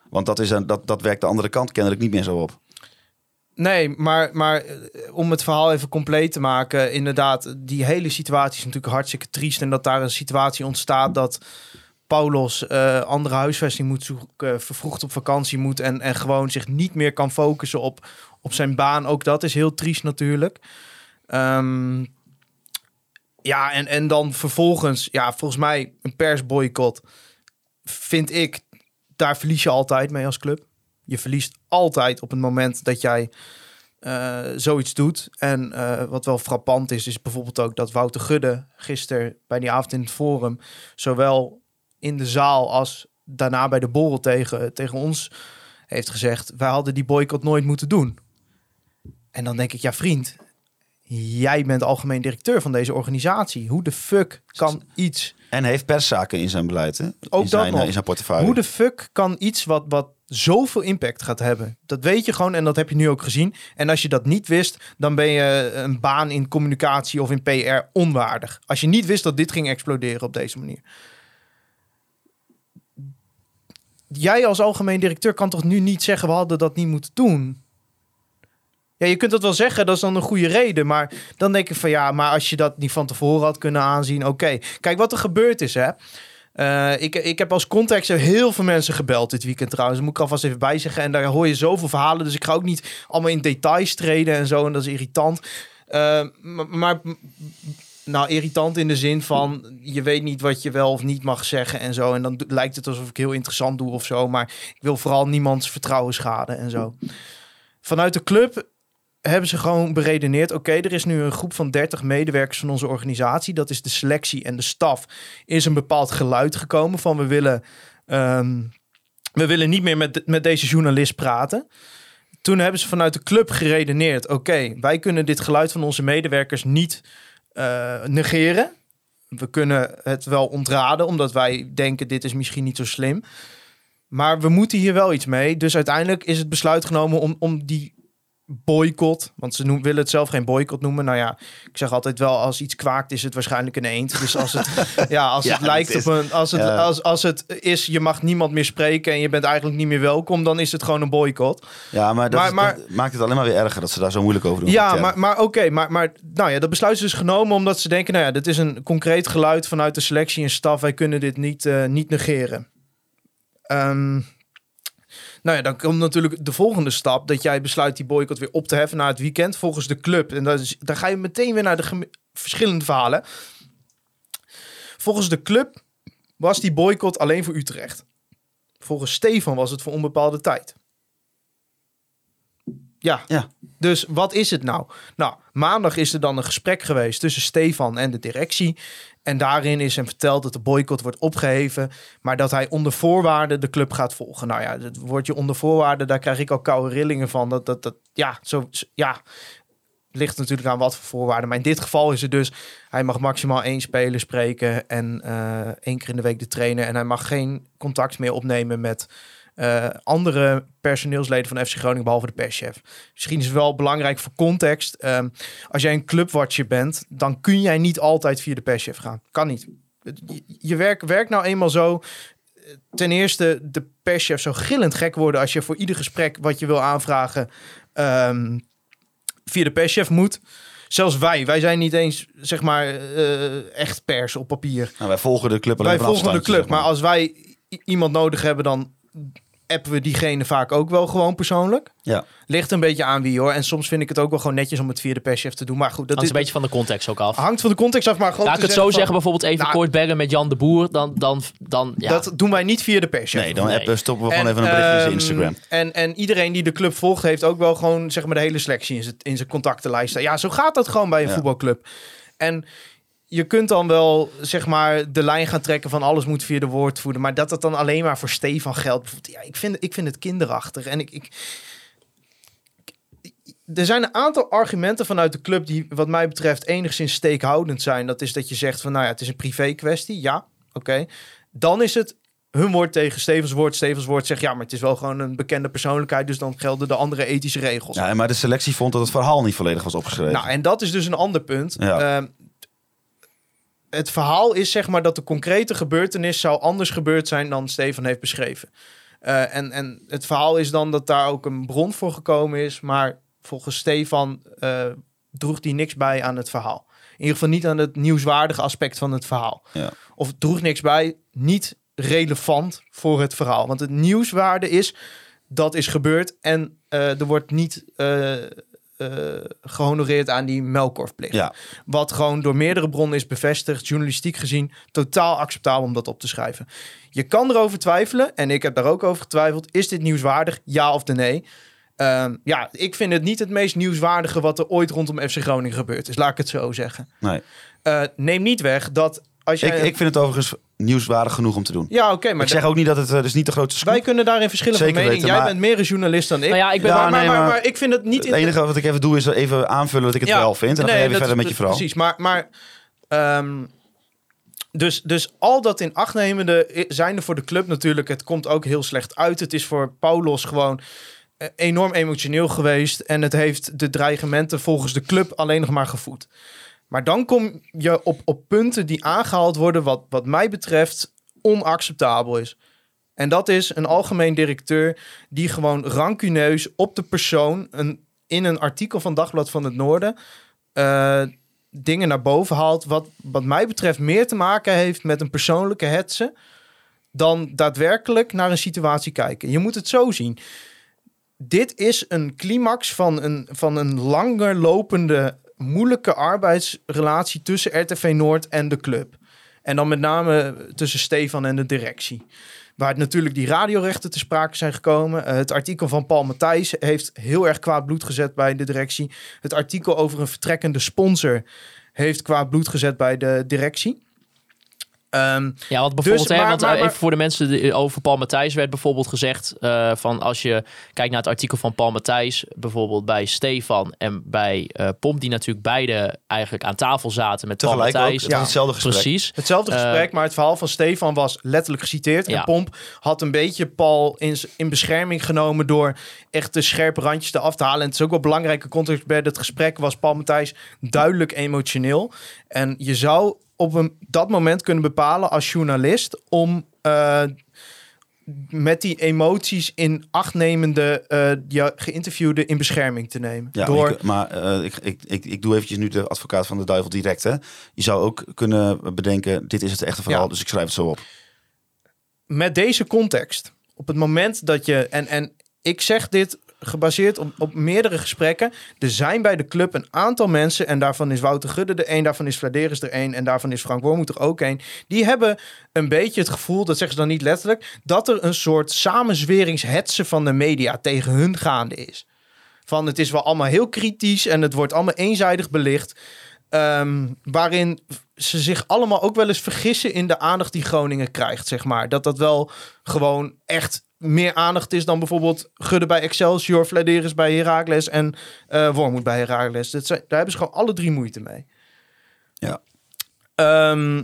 Want dat, is een, dat, dat werkt de andere kant kennelijk niet meer zo op. Nee, maar, maar eh, om het verhaal even compleet te maken, inderdaad, die hele situatie is natuurlijk hartstikke triest. En dat daar een situatie ontstaat dat Paulos eh, andere huisvesting moet zoeken, vervroegd op vakantie moet en, en gewoon zich niet meer kan focussen op, op zijn baan. Ook dat is heel triest natuurlijk. Ehm, ja, en, en dan vervolgens, ja, volgens mij een persboycott vind ik, daar verlies je altijd mee als club. Je verliest altijd op het moment dat jij eh, zoiets doet. En eh, wat wel frappant is, is bijvoorbeeld ook dat Wouter Gudde gisteren bij die avond in het forum, zowel in de zaal als daarna bij de borrel tegen, tegen ons heeft gezegd: wij hadden die boycott nooit moeten doen. En dan denk ik, ja vriend, jij bent algemeen directeur van deze organisatie. Hoe de fuck kan iets En heeft perszaken in zijn beleid, hè? Ook in zijn, dat nog. eh, In zijn portefeuille. Hoe de fuck kan iets wat, wat zoveel impact gaat hebben? Dat weet je gewoon en dat heb je nu ook gezien. En als je dat niet wist, dan ben je een baan in communicatie of in PR onwaardig. Als je niet wist dat dit ging exploderen op deze manier. Jij als algemeen directeur kan toch nu niet zeggen we hadden dat niet moeten doen? Ja, je kunt dat wel zeggen, dat is dan een goede reden. Maar dan denk ik van ja, maar als je dat niet van tevoren had kunnen aanzien, oké. Kijk, wat er gebeurd is, hè. Eh, ik, ik heb als context heel veel mensen gebeld dit weekend trouwens. Dat moet ik alvast even bijzeggen. En daar hoor je zoveel verhalen. Dus ik ga ook niet allemaal in details treden en zo. En dat is irritant. Eh, maar, maar nou, irritant in de zin van je weet niet wat je wel of niet mag zeggen en zo. En dan lijkt het alsof ik heel interessant doe of zo. Maar ik wil vooral niemands vertrouwen schaden en zo. Vanuit de club hebben ze gewoon beredeneerd. Oké, er is nu een groep van 30 medewerkers van onze organisatie. Dat is de selectie en de staf. Is een bepaald geluid gekomen van we willen, ehm, we willen niet meer met, met deze journalist praten. Toen hebben ze vanuit de club geredeneerd. Oké, wij kunnen dit geluid van onze medewerkers niet eh, negeren. We kunnen het wel ontraden, omdat wij denken dit is misschien niet zo slim. Maar we moeten hier wel iets mee. Dus uiteindelijk is het besluit genomen om, om die boycott. Want ze noem, willen het zelf geen boycott noemen. Nou ja, ik zeg altijd wel, als iets kwaakt is het waarschijnlijk een eend. Dus als het, (laughs) ja, als Ja, het lijkt is- op een... Als het, ja. als, als het is, je mag niemand meer spreken en je bent eigenlijk niet meer welkom, dan is het gewoon een boycott. Ja, maar, dat, Maar- is- maar- dat maakt het alleen maar weer erger dat ze daar zo moeilijk over doen. Ja, maar, maar oké, maar, maar nou ja, dat besluit is dus genomen omdat ze denken, nou ja, dit is een concreet geluid vanuit de selectie en staf. Wij kunnen dit niet, eh, niet negeren. Ehm, nou ja, dan komt natuurlijk de volgende stap dat jij besluit die boycott weer op te heffen na het weekend volgens de club. En dat is, dan ga je meteen weer naar de verschillende verhalen. Volgens de club was die boycott alleen voor Utrecht. Volgens Stefan was het voor onbepaalde tijd. Ja. Ja. Dus wat is het nou? Nou, maandag is er dan een gesprek geweest tussen Stefan en de directie. En daarin is hem verteld dat de boycott wordt opgeheven. Maar dat hij onder voorwaarden de club gaat volgen. Nou ja, het woordje onder voorwaarden, daar krijg ik al koude rillingen van. Dat, dat, dat, ja, zo, ja, ligt natuurlijk aan wat voor voorwaarden. Maar in dit geval is het dus, hij mag maximaal één speler spreken. En eh, één keer in de week de trainer. En hij mag geen contact meer opnemen met eh, andere personeelsleden van FC Groningen, behalve de perschef. Misschien is het wel belangrijk voor context. Ehm, als jij een clubwatcher bent, dan kun jij niet altijd via de perschef gaan. Kan niet. Je, je werk, werkt nou eenmaal zo. Ten eerste, de perschef zou gillend gek worden als je voor ieder gesprek wat je wil aanvragen ehm, via de perschef moet. Zelfs wij, wij zijn niet eens zeg maar eh, echt pers op papier. Nou, wij volgen de club alleen Wij volgen de club, zeg maar als wij iemand nodig hebben, dan appen we diegene vaak ook wel gewoon persoonlijk. Ja. Ligt een beetje aan wie hoor. En soms vind ik het ook wel gewoon netjes om het via de perschef te doen. Maar goed, dat Dat is een beetje van de context ook af. hangt van de context af. Maar gewoon Laat ik het zo zeggen, bijvoorbeeld even Nou, kort bellen met Jan de Boer. Dan, dan, dan ja. Dat doen wij niet via de perschef. Nee, dan Nee. appen, stoppen we En, gewoon even een berichtje in ehm, Instagram. En, en iedereen die de club volgt, heeft ook wel gewoon zeg maar, de hele selectie in zijn, in zijn contactenlijst. Ja, zo gaat dat gewoon bij een Ja. voetbalclub. En je kunt dan wel zeg maar de lijn gaan trekken van alles moet via de woordvoerder. Maar dat dat dan alleen maar voor Stefan geldt. Ja, ik vind, ik vind het kinderachtig. En ik, ik, er zijn een aantal argumenten vanuit de club die wat mij betreft enigszins steekhoudend zijn. Dat is dat je zegt van nou ja, het is een privé kwestie. Ja, oké. Dan is het hun woord tegen Stevens woord. Stevens woord zegt ja, maar het is wel gewoon een bekende persoonlijkheid. Dus dan gelden de andere ethische regels. Ja, maar de selectie vond dat het verhaal niet volledig was opgeschreven. Nou, en dat is dus een ander punt. Ja. Ehm, het verhaal is zeg maar dat de concrete gebeurtenis zou anders gebeurd zijn dan Stefan heeft beschreven. Eh, en, en het verhaal is dan dat daar ook een bron voor gekomen is, maar volgens Stefan eh, droeg die niks bij aan het verhaal. In ieder geval niet aan het nieuwswaardige aspect van het verhaal. Ja. Of droeg niks bij, niet relevant voor het verhaal. Want het nieuwswaarde is, dat is gebeurd en eh, er wordt niet eh, gehonoreerd aan die melkkorfplicht. Ja, Wat gewoon door meerdere bronnen is bevestigd, journalistiek gezien, totaal acceptabel om dat op te schrijven. Je kan erover twijfelen, en ik heb daar ook over getwijfeld. Is dit nieuwswaardig? Ja of de nee? Ehm, ja, ik vind het niet het meest nieuwswaardige wat er ooit rondom FC Groningen gebeurd is. Laat ik het zo zeggen. nee. Eh, neem niet weg dat als jij... Ik, ik vind het overigens nieuwswaardig genoeg om te doen. ja, oké, maar ik zeg ook niet dat het eh, dus niet de grootste scoop wij kunnen daarin verschillen van Zeker mening. weten, Jij maar- bent meer een journalist dan ik. Nou ja, ik ben Ja, maar, maar, nee, maar, maar- maar ik vind het niet... Het enige wat ik even doe is even aanvullen dat ik het Ja, wel vind. En dan nee, ga je weer verder is met je verhaal. Precies, maar, maar ehm, dus, dus al dat in acht nemende zijn er voor de club natuurlijk. Het komt ook heel slecht uit. Het is voor Paulos gewoon eh, enorm emotioneel geweest. En het heeft de dreigementen volgens de club alleen nog maar gevoed. Maar dan kom je op, op punten die aangehaald worden, wat, wat mij betreft onacceptabel is. En dat is een algemeen directeur die gewoon rancuneus op de persoon een, in een artikel van Dagblad van het Noorden eh, dingen naar boven haalt. Wat, wat mij betreft meer te maken heeft met een persoonlijke hetze dan daadwerkelijk naar een situatie kijken. Je moet het zo zien. Dit is een climax van een, van een langer lopende, moeilijke arbeidsrelatie tussen RTV Noord en de club. En dan met name tussen Stefan en de directie. Waar natuurlijk die radiorechten te sprake zijn gekomen. Eh, het artikel van Paul Matthijs heeft heel erg kwaad bloed gezet bij de directie. Het artikel over een vertrekkende sponsor heeft kwaad bloed gezet bij de directie. Ehm, Ja, want bijvoorbeeld, Dus, hè, maar- want, maar- eh, maar- even voor de mensen die, over Paul Matthijs werd bijvoorbeeld gezegd eh, van als je kijkt naar het artikel van Paul Matthijs, bijvoorbeeld bij Stefan en bij eh Pomp, die natuurlijk beide eigenlijk aan tafel zaten met Paul. Matthijs. Was hetzelfde gesprek. Precies. Hetzelfde Eh, gesprek, maar het verhaal van Stefan was letterlijk geciteerd. Ja. En Pomp had een beetje Paul in, in bescherming genomen door echt de scherpe randjes eraf te halen. En het is ook wel belangrijke context bij het gesprek was Paul Matthijs duidelijk emotioneel. En je zou op een, dat moment kunnen bepalen als journalist om eh, met die emoties in acht nemende eh je geïnterviewde in bescherming te nemen. Ja, door, ik- maar eh, ik, ik, ik, ik doe eventjes nu de advocaat van de duivel direct. Hè. Je zou ook kunnen bedenken, dit is het echte verhaal, Ja. dus ik schrijf het zo op. met deze context, op het moment dat je. En, en ik zeg dit gebaseerd op, op meerdere gesprekken. Er zijn bij de club een aantal mensen, en daarvan is Wouter Gudde er één, daarvan is Vladeris er één, en daarvan is Frank Wormoed er ook één. Die hebben een beetje het gevoel, dat zeggen ze dan niet letterlijk, dat er een soort samenzweringshetsen van de media tegen hun gaande is. Van het is wel allemaal heel kritisch en het wordt allemaal eenzijdig belicht. Ehm, waarin ze zich allemaal ook wel eens vergissen in de aandacht die Groningen krijgt, zeg maar. Dat dat wel gewoon echt meer aandacht is dan bijvoorbeeld Gudde bij Excelsior, Vladeris bij Heracles en eh Wormoed bij Heracles. Dat zijn, daar hebben ze gewoon alle drie moeite mee. Ja. Ehm,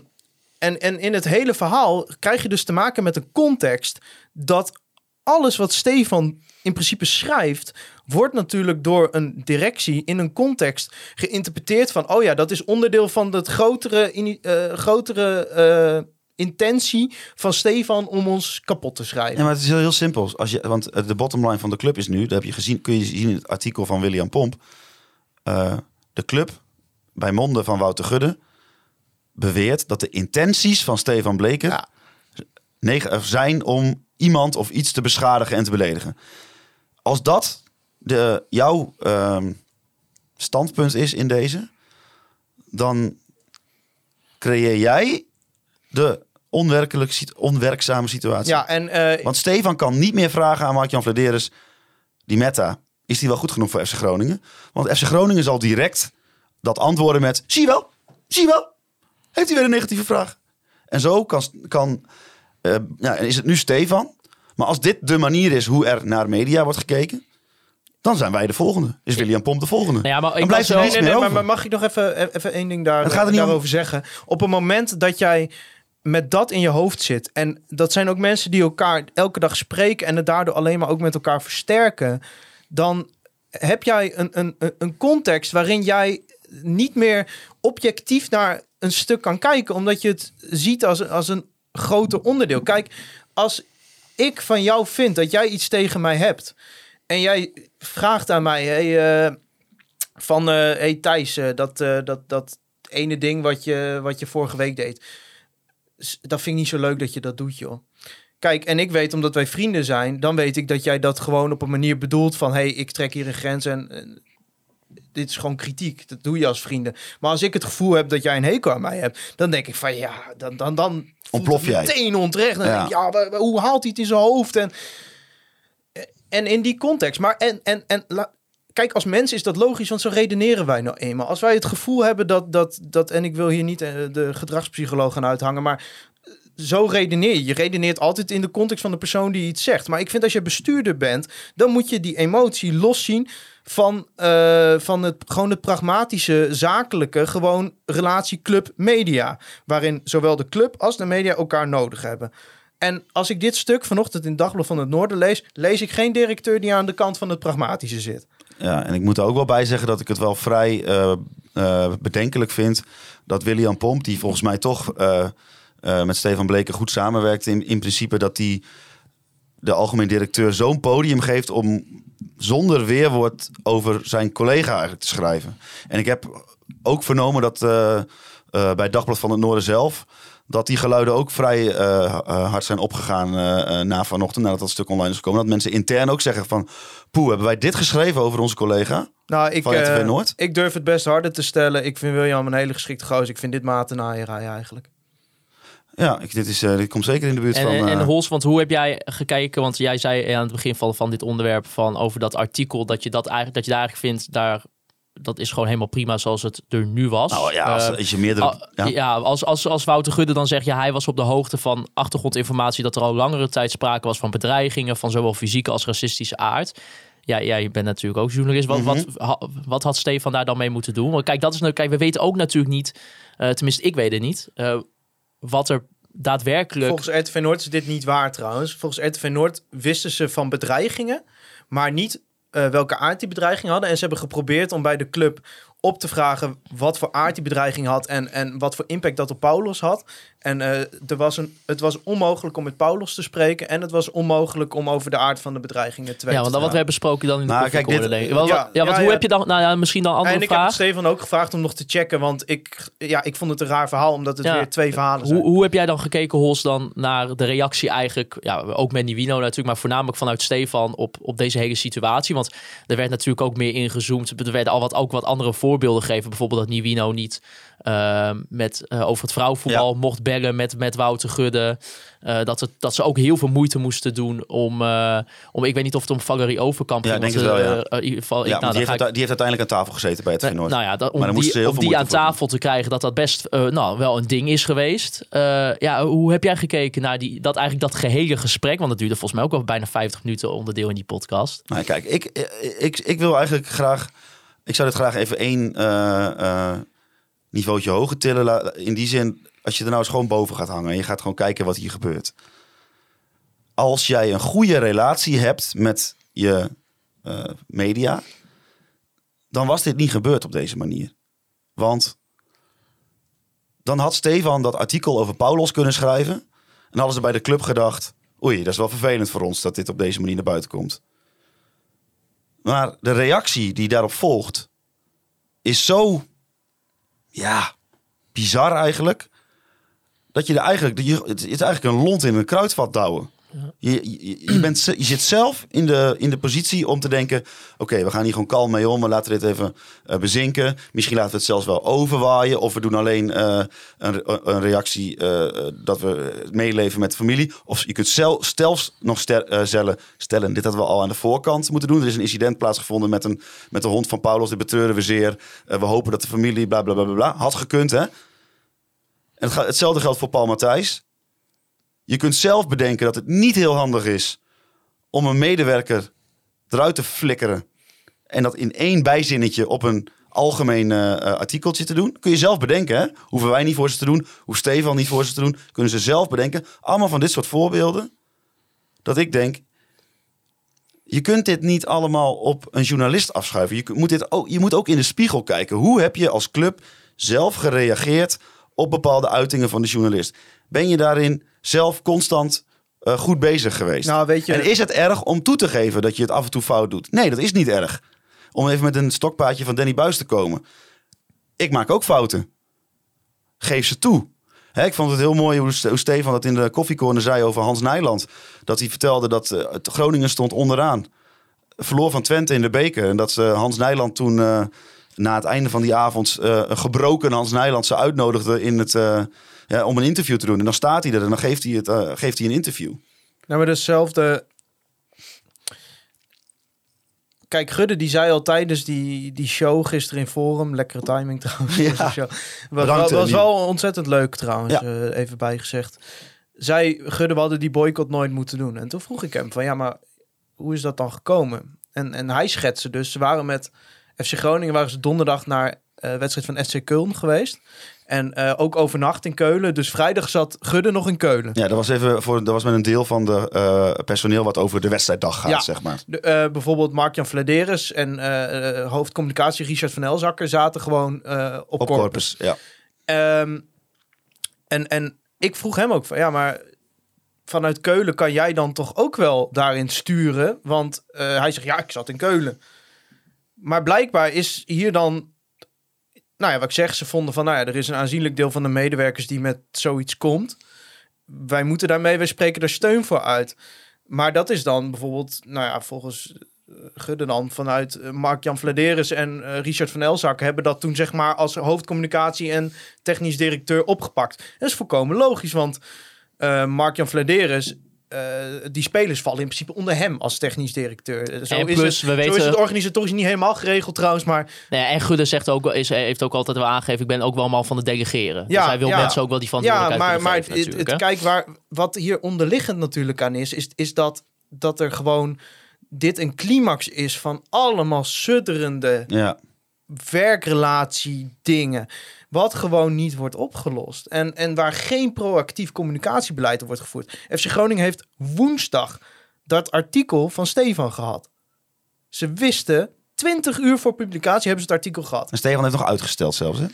en, en in het hele verhaal krijg je dus te maken met een context dat alles wat Stefan in principe schrijft, wordt natuurlijk door een directie in een context geïnterpreteerd van, oh ja, dat is onderdeel van het grotere, eh, grotere eh, intentie van Stefan om ons kapot te schrijven. Ja, maar het is heel, heel simpel. Als je, want de bottomline van de club is nu, dat heb je gezien, kun je zien in het artikel van William Pomp. Eh, de club, bij monden van Wouter Gudde, beweert dat de intenties van Stefan Bleker Ja. eh, zijn om iemand of iets te beschadigen en te beledigen. Als dat de, jouw ehm, standpunt is in deze, dan creëer jij de onwerkelijk, onwerkzame situatie. Ja, en eh, Want Stefan kan niet meer vragen aan Mark-Jan Vladeris... die meta, is die wel goed genoeg voor FC Groningen? Want FC Groningen zal direct dat antwoorden met... zie je wel, zie je wel. Heeft hij weer een negatieve vraag. En zo kan, kan, eh, ja, is het nu Stefan. Maar als dit de manier is hoe er naar media wordt gekeken... dan zijn wij de volgende. Is William Pomp de volgende. Nou ja, maar ik er niks Nee, nee, meer nee, maar, over. maar mag ik nog even, even één ding daar, Het gaat er niet om- daarover zeggen? Op het moment dat jij met dat in je hoofd zit... en dat zijn ook mensen die elkaar elke dag spreken... en het daardoor alleen maar ook met elkaar versterken... dan heb jij een, een, een- context waarin jij niet meer objectief naar een stuk kan kijken... omdat je het ziet als, als een groter onderdeel. Kijk, als ik van jou vind dat jij iets tegen mij hebt... en jij vraagt aan mij... Eh, van, eh hey Thijs, eh, dat, dat, dat ene ding wat je, wat je vorige week deed. Dat vind ik niet zo leuk dat je dat doet, joh. Kijk, en ik weet, omdat wij vrienden zijn, dan weet ik dat jij dat gewoon op een manier bedoelt van, hey, ik trek hier een grens en, dit is gewoon kritiek. Dat doe je als vrienden. Maar als ik het gevoel heb dat jij een hekel aan mij hebt, dan denk ik van, ja, dan, dan, dan Ontplof jij. meteen onterecht. Dan Ja. denk ik, ja, hoe haalt hij het in zijn hoofd? En, en in die context. Maar en, en, en la- kijk, als mens is dat logisch, want zo redeneren wij nou eenmaal. Als wij het gevoel hebben dat, dat, dat en ik wil hier niet eh, de gedragspsycholoog gaan uithangen, maar eh, zo redeneer je. Je redeneert altijd in de context van de persoon die iets zegt. Maar ik vind als je bestuurder bent, dan moet je die emotie loszien van, eh, van het, gewoon het pragmatische, zakelijke, gewoon relatie club-media. Waarin zowel de club als de media elkaar nodig hebben. En als ik dit stuk vanochtend in Dagblad van het Noorden lees, lees ik geen directeur die aan de kant van het pragmatische zit. Ja, en ik moet er ook wel bij zeggen dat ik het wel vrij eh, eh, bedenkelijk vind dat William Pomp, die volgens mij toch eh, met Stefan Bleker goed samenwerkt, in, in principe dat die de algemeen directeur zo'n podium geeft om zonder weerwoord over zijn collega eigenlijk te schrijven. En ik heb ook vernomen dat eh, eh, bij Dagblad van het Noorden zelf dat die geluiden ook vrij hard zijn opgegaan na vanochtend, nadat dat stuk online is gekomen. Dat mensen intern ook zeggen van, poeh, hebben wij dit geschreven over onze collega? Nou, ik, Van RTV eh, Noord? ik durf het best harder te stellen. Ik vind William een hele geschikte gozer. Ik vind dit naaierij eigenlijk. Ja, ik, dit, is, eh, dit komt zeker in de buurt En, van... en, en eh, Hols, want hoe heb jij gekeken? Want jij zei aan het begin van, van dit onderwerp van over dat artikel dat je dat eigenlijk dat je daar eigenlijk vindt daar dat is gewoon helemaal prima zoals het er nu was. nou ja, als, Eh, als je meerdere... al- ja. ja, als, als, als Wouter Gudde dan zegt, ja, hij was op de hoogte van achtergrondinformatie dat er al langere tijd sprake was van bedreigingen van zowel fysieke als racistische aard. Ja, ja, je bent natuurlijk ook journalist. Wat, Mhm. wat, ha- wat had Stefan daar dan mee moeten doen? Want kijk, dat is nou, kijk, we weten ook natuurlijk niet, eh, tenminste, ik weet het niet, eh, wat er daadwerkelijk. Volgens RTV Noord is dit niet waar trouwens. Volgens RTV Noord wisten ze van bedreigingen, maar niet eh, welke aard die bedreigingen hadden. En ze hebben geprobeerd om bij de club op te vragen wat voor aard die bedreiging had en, en wat voor impact dat op Paulos had. En eh, er was een, het was onmogelijk om met Paulos te spreken en het was onmogelijk om over de aard van de bedreigingen te weten. Ja, want dan wat we hebben besproken dan in de Nou, kijk, dit- denk ik. Wat, ja, wat- ja, want ja, hoe ja. heb je dan, nou ja, misschien dan andere en ik heb vraag. Stefan ook gevraagd om nog te checken, want ik, ja, ik vond het een raar verhaal, omdat het Ja. weer twee verhalen zijn. Hoe, hoe heb jij dan gekeken, Hols, dan naar de reactie eigenlijk, ja, ook met Nivino natuurlijk, maar voornamelijk vanuit Stefan op, op deze hele situatie? Want er werd natuurlijk ook meer ingezoomd. Er werden al wat, ook wat andere voorbeelden gegeven. Bijvoorbeeld dat Nivino niet ehm, met, eh, over het vrouwenvoetbal mocht bellen met, met Wouter Gudde. Eh, dat, het, dat ze ook heel veel moeite moesten doen om, eh, om ik weet niet of het om Valerie Overkamp Ja, ging. denk want, wel, ja. in ieder geval, ik- nou, die, heeft, ik- die heeft uiteindelijk aan tafel gezeten bij het Feyenoord. nou ja, dat, Maar daar om, ze die, heel om die aan tafel te krijgen, dat dat best nou, wel een ding is geweest. Ja, hoe heb jij gekeken naar die, dat, eigenlijk dat gehele gesprek? Want het duurde volgens mij ook al bijna 50 minuten onderdeel in die podcast. Nou, kijk, ik, ik, ik wil eigenlijk graag... Ik zou dit graag even één niveautje hoger tillen. In die zin, als je er nou eens gewoon boven gaat hangen... en je gaat gewoon kijken wat hier gebeurt. Als jij een goede relatie hebt met je eh, media... dan was dit niet gebeurd op deze manier. Want dan had Stefan dat artikel over Paulos kunnen schrijven... en hadden ze bij de club gedacht... oei, dat is wel vervelend voor ons dat dit op deze manier naar buiten komt. Maar de reactie die daarop volgt is zo, ja, bizar eigenlijk. Dat je er eigenlijk, je, het is eigenlijk een lont in een kruidvat douwen. Je, bent, je zit zelf in de, in de positie om te denken: oké, we gaan hier gewoon kalm mee om. We laten dit even eh, bezinken. Misschien laten we het zelfs wel overwaaien. Of we doen alleen eh, een, een reactie eh, dat we meeleven met de familie. Of je kunt zel, zelfs nog stel, stellen, stellen: dit hadden we al aan de voorkant moeten doen. Er is een incident plaatsgevonden met, een, met de hond van Paulus. Dit betreuren we zeer. We hopen dat de familie bla bla bla bla. Had gekund, hè? En het hetzelfde geldt voor Paul Matthijs. Je kunt zelf bedenken dat het niet heel handig is om een medewerker eruit te flikkeren. En dat in één bijzinnetje op een algemeen eh, eh, artikeltje te doen. Kun je zelf bedenken, hè? Hoeven wij niet voor ze te doen. Hoeft Stefan niet voor ze te doen. Kunnen ze zelf bedenken. Allemaal van dit soort voorbeelden. Dat ik denk, je kunt dit niet allemaal op een journalist afschuiven. Je, moet dit ook, je moet ook in de spiegel kijken. Hoe heb je als club zelf gereageerd op bepaalde uitingen van de journalist? Ben je daarin zelf constant eh, goed bezig geweest? Nou, weet je- En is het erg om toe te geven dat je het af en toe fout doet? Nee, dat is niet erg. Om even met een stokpaardje van Danny Buis te komen. Ik maak ook fouten. Geef ze toe. Ik vond het heel mooi hoe Ste- hoe Stefan dat in de koffiecorner zei over Hans Nijland. Dat hij vertelde dat eh, Groningen stond onderaan. Verloor van Twente in de beker. En dat ze Hans Nijland toen eh, na het einde van die avond eh, een gebroken Hans Nijland ze uitnodigde in het, eh, ja, om een interview te doen. En dan staat hij er en dan geeft hij, het, eh, geeft hij een interview. Nou, maar dezelfde. Kijk, Gudde die zei al tijdens die, die show gisteren in Forum, lekkere timing trouwens. Ja. show. was, Bedankt, wel, was eh, wel ontzettend leuk trouwens, Ja. eh, even bijgezegd. Zij, Gudde, we hadden die boycott nooit moeten doen. En toen vroeg ik hem van, ja, maar hoe is dat dan gekomen? En, en hij schetste dus, ze waren met FC Groningen, waren ze donderdag naar eh wedstrijd van SC Köln geweest. En eh, ook overnacht in Keulen. Dus vrijdag zat Gudde nog in Keulen. Ja, dat was, even voor, dat was met een deel van de eh, personeel wat over de wedstrijddag gaat, Ja. zeg maar. De, eh, bijvoorbeeld Mark-Jan Vladeris en hoofdcommunicatie Richard van Elzakker zaten gewoon op, Op Corpus. Corpus, ja. Ehm, en, en ik vroeg hem ook van, ja, maar vanuit Keulen kan jij dan toch ook wel daarin sturen? Want hij zegt, ja, ik zat in Keulen. Maar blijkbaar is hier dan, nou ja, wat ik zeg, ze vonden van, nou ja, er is een aanzienlijk deel van de medewerkers die met zoiets komt. Wij moeten daarmee, wij spreken er steun voor uit. Maar dat is dan bijvoorbeeld, nou ja, volgens eh, Gudde dan vanuit eh, Mark-Jan Vladeris en eh, Richard van Elzak hebben dat toen zeg maar als hoofdcommunicatie en technisch directeur opgepakt. Dat is volkomen logisch, want Mark-Jan Vladeris, eh, die spelers vallen in principe onder hem als technisch directeur. Zo, En is, plus, het, we zo is weten- het organisatorisch niet helemaal geregeld trouwens, maar Nou ja, en Gudde zegt ook, is, heeft ook altijd wel aangegeven, ik ben ook wel man van het delegeren. Ja, dus hij wil ja. mensen ook wel die Ja, verantwoordelijkheid maar, maar kunnen het, het, kijk, waar, wat hier onderliggend natuurlijk aan is, is, is dat, dat er gewoon dit een climax is van allemaal sudderende ja. werkrelatie dingen. Wat gewoon niet wordt opgelost. En, en waar geen proactief communicatiebeleid op wordt gevoerd. FC Groningen heeft woensdag dat artikel van Stefan gehad. Ze wisten, 20 uur voor publicatie hebben ze het artikel gehad. En Stefan heeft nog uitgesteld zelfs, hè?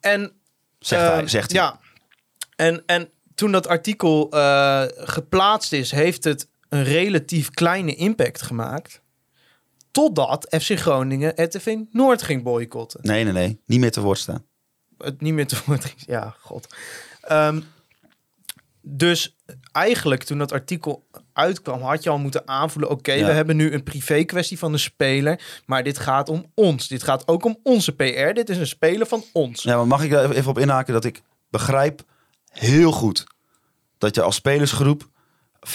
En Zegt hij, Ehm, zegt hij. Ja. En, en toen dat artikel eh, geplaatst is, heeft het een relatief kleine impact gemaakt. Totdat FC Groningen RTV Noord ging boycotten. Nee, nee, nee. Niet meer te woord staan. Het niet meer te woord. Ja, god. Ehm, dus eigenlijk toen dat artikel uitkwam, had je al moeten aanvoelen... oké, Ja. we hebben nu een privé kwestie van een speler... maar dit gaat om ons. Dit gaat ook om onze PR. Dit is een speler van ons. Ja, maar mag ik daar even op inhaken dat ik begrijp heel goed dat je als spelersgroep,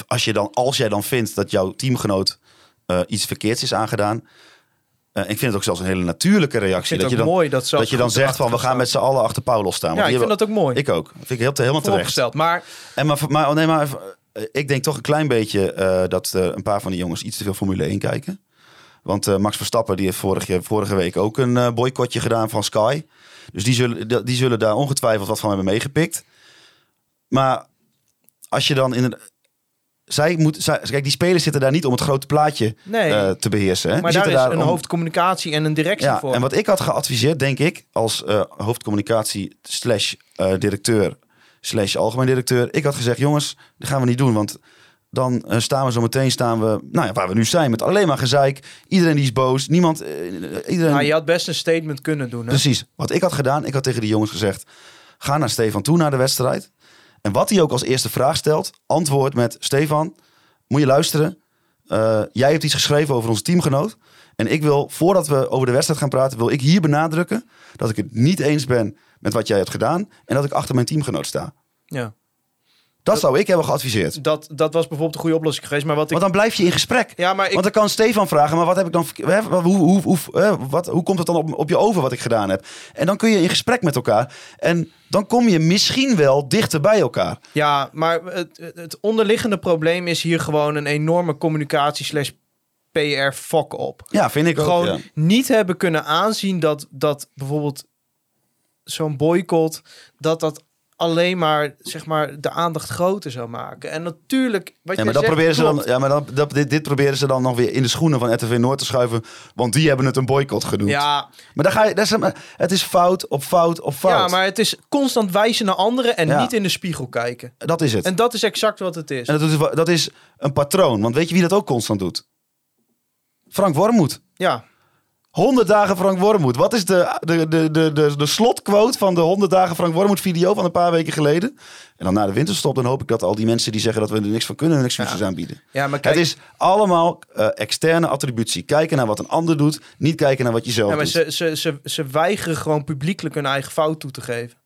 als, je dan, als jij dan vindt dat jouw teamgenoot eh, iets verkeerds is aangedaan, eh, ik vind het ook zelfs een hele natuurlijke reactie. Dat je dan, mooi dat, dat je dan zegt van we gaan met z'n allen achter Paulos staan. Ja, ik vind dat ook mooi. Ik ook. Vind ik heel, helemaal terecht. Maar En maar, maar, oh nee, maar even, eh, ik denk toch een klein beetje eh, dat een paar van die jongens iets te veel Formule 1 kijken. Want Max Verstappen die heeft vorige, vorige week ook een boycottje gedaan van Sky. Dus die zullen, die zullen daar ongetwijfeld wat van hebben meegepikt. Maar als je dan in een... Zij moet, zij, kijk, die spelers zitten daar niet om het grote plaatje nee, eh, te beheersen. Hè? maar daar is een om- hoofdcommunicatie en een directie ja, voor. en wat ik had geadviseerd, denk ik, als eh, hoofdcommunicatie slash eh, directeur slash algemeen directeur. Ik had gezegd, jongens, dat gaan we niet doen. Want dan staan we zo meteen, staan we, nou ja, waar we nu zijn, met alleen maar gezeik. Iedereen die is boos, niemand, iedereen... Maar je had best een statement kunnen doen. Hè? Precies. Wat ik had gedaan, ik had tegen die jongens gezegd, ga naar Stefan toe naar de wedstrijd. En wat hij ook als eerste vraag stelt, antwoord met, Stefan, moet je luisteren. Eh, jij hebt iets geschreven over onze teamgenoot. En ik wil, voordat we over de wedstrijd gaan praten, wil ik hier benadrukken dat ik het niet eens ben met wat jij hebt gedaan. En dat ik achter mijn teamgenoot sta. Ja. Dat zou ik hebben geadviseerd. Dat, dat was bijvoorbeeld een goede oplossing geweest. Maar wat ik... Want dan blijf je in gesprek. Ja, maar ik... Want dan kan Stefan vragen, maar wat heb ik dan... Hoe, hoe, hoe, wat, hoe komt het dan op, op je over wat ik gedaan heb? En dan kun je in gesprek met elkaar. En dan kom je misschien wel dichter bij elkaar. Ja, maar het, het- onderliggende probleem is hier gewoon een enorme communicatie slash PR fuck op. Ja, vind ik ook. Gewoon ja. niet hebben kunnen aanzien dat, dat bijvoorbeeld zo'n boycott, dat dat alleen maar, zeg maar, de aandacht groter zou maken. En natuurlijk, wat Ja, maar, dat zegt, proberen ze dan, ja, maar dan, dat, dit, dit proberen ze dan nog weer in de schoenen van RTV Noord te schuiven. Want die hebben het een boycott genoemd. Ja, Maar dan ga je, dat is, het is fout op fout op fout. ja, maar het is constant wijzen naar anderen en Ja. niet in de spiegel kijken. Dat is het. En dat is exact wat het is. En dat is, dat is een patroon. Want weet je wie dat ook constant doet? Frank Wormoed. Ja, 100 dagen Frank Wormoed. Wat is de, de, de, de, de, de slotquote van de 100 dagen Frank Wormoed video van een paar weken geleden? En dan na de winterstop, dan hoop ik dat al die mensen die zeggen dat we er niks van kunnen, hun excuses aanbieden. ja maar kijk, het is allemaal eh, externe attributie. Kijken naar wat een ander doet, niet kijken naar wat je zelf ja, maar doet. ze, ze, ze, ze weigeren gewoon publiekelijk hun eigen fout toe te geven.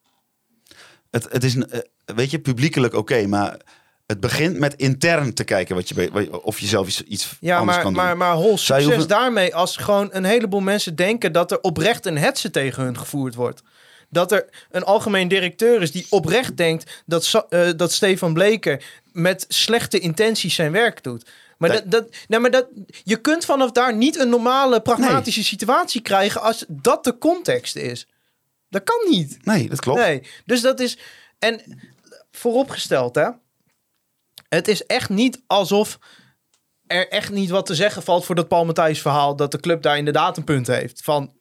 Het, het is, eh, weet je, publiekelijk oké, maar het begint met intern te kijken wat je, of je zelf iets, Ja, anders maar, kan doen. maar, maar hol, succes hoeven- daarmee als gewoon een heleboel mensen denken dat er oprecht een hetze tegen hun gevoerd wordt. Dat er een algemeen directeur is die oprecht denkt dat, eh, dat Stefan Bleker met slechte intenties zijn werk doet. Maar, Nee. dat, dat, nou, maar dat, je kunt vanaf daar niet een normale, pragmatische situatie krijgen als dat de context is. Dat kan niet. nee, dat klopt. Nee, dus dat is. En vooropgesteld, hè. Het is echt niet alsof er echt niet wat te zeggen valt voor dat Paul Matthijs verhaal. Dat de club daar inderdaad een punt heeft. Van,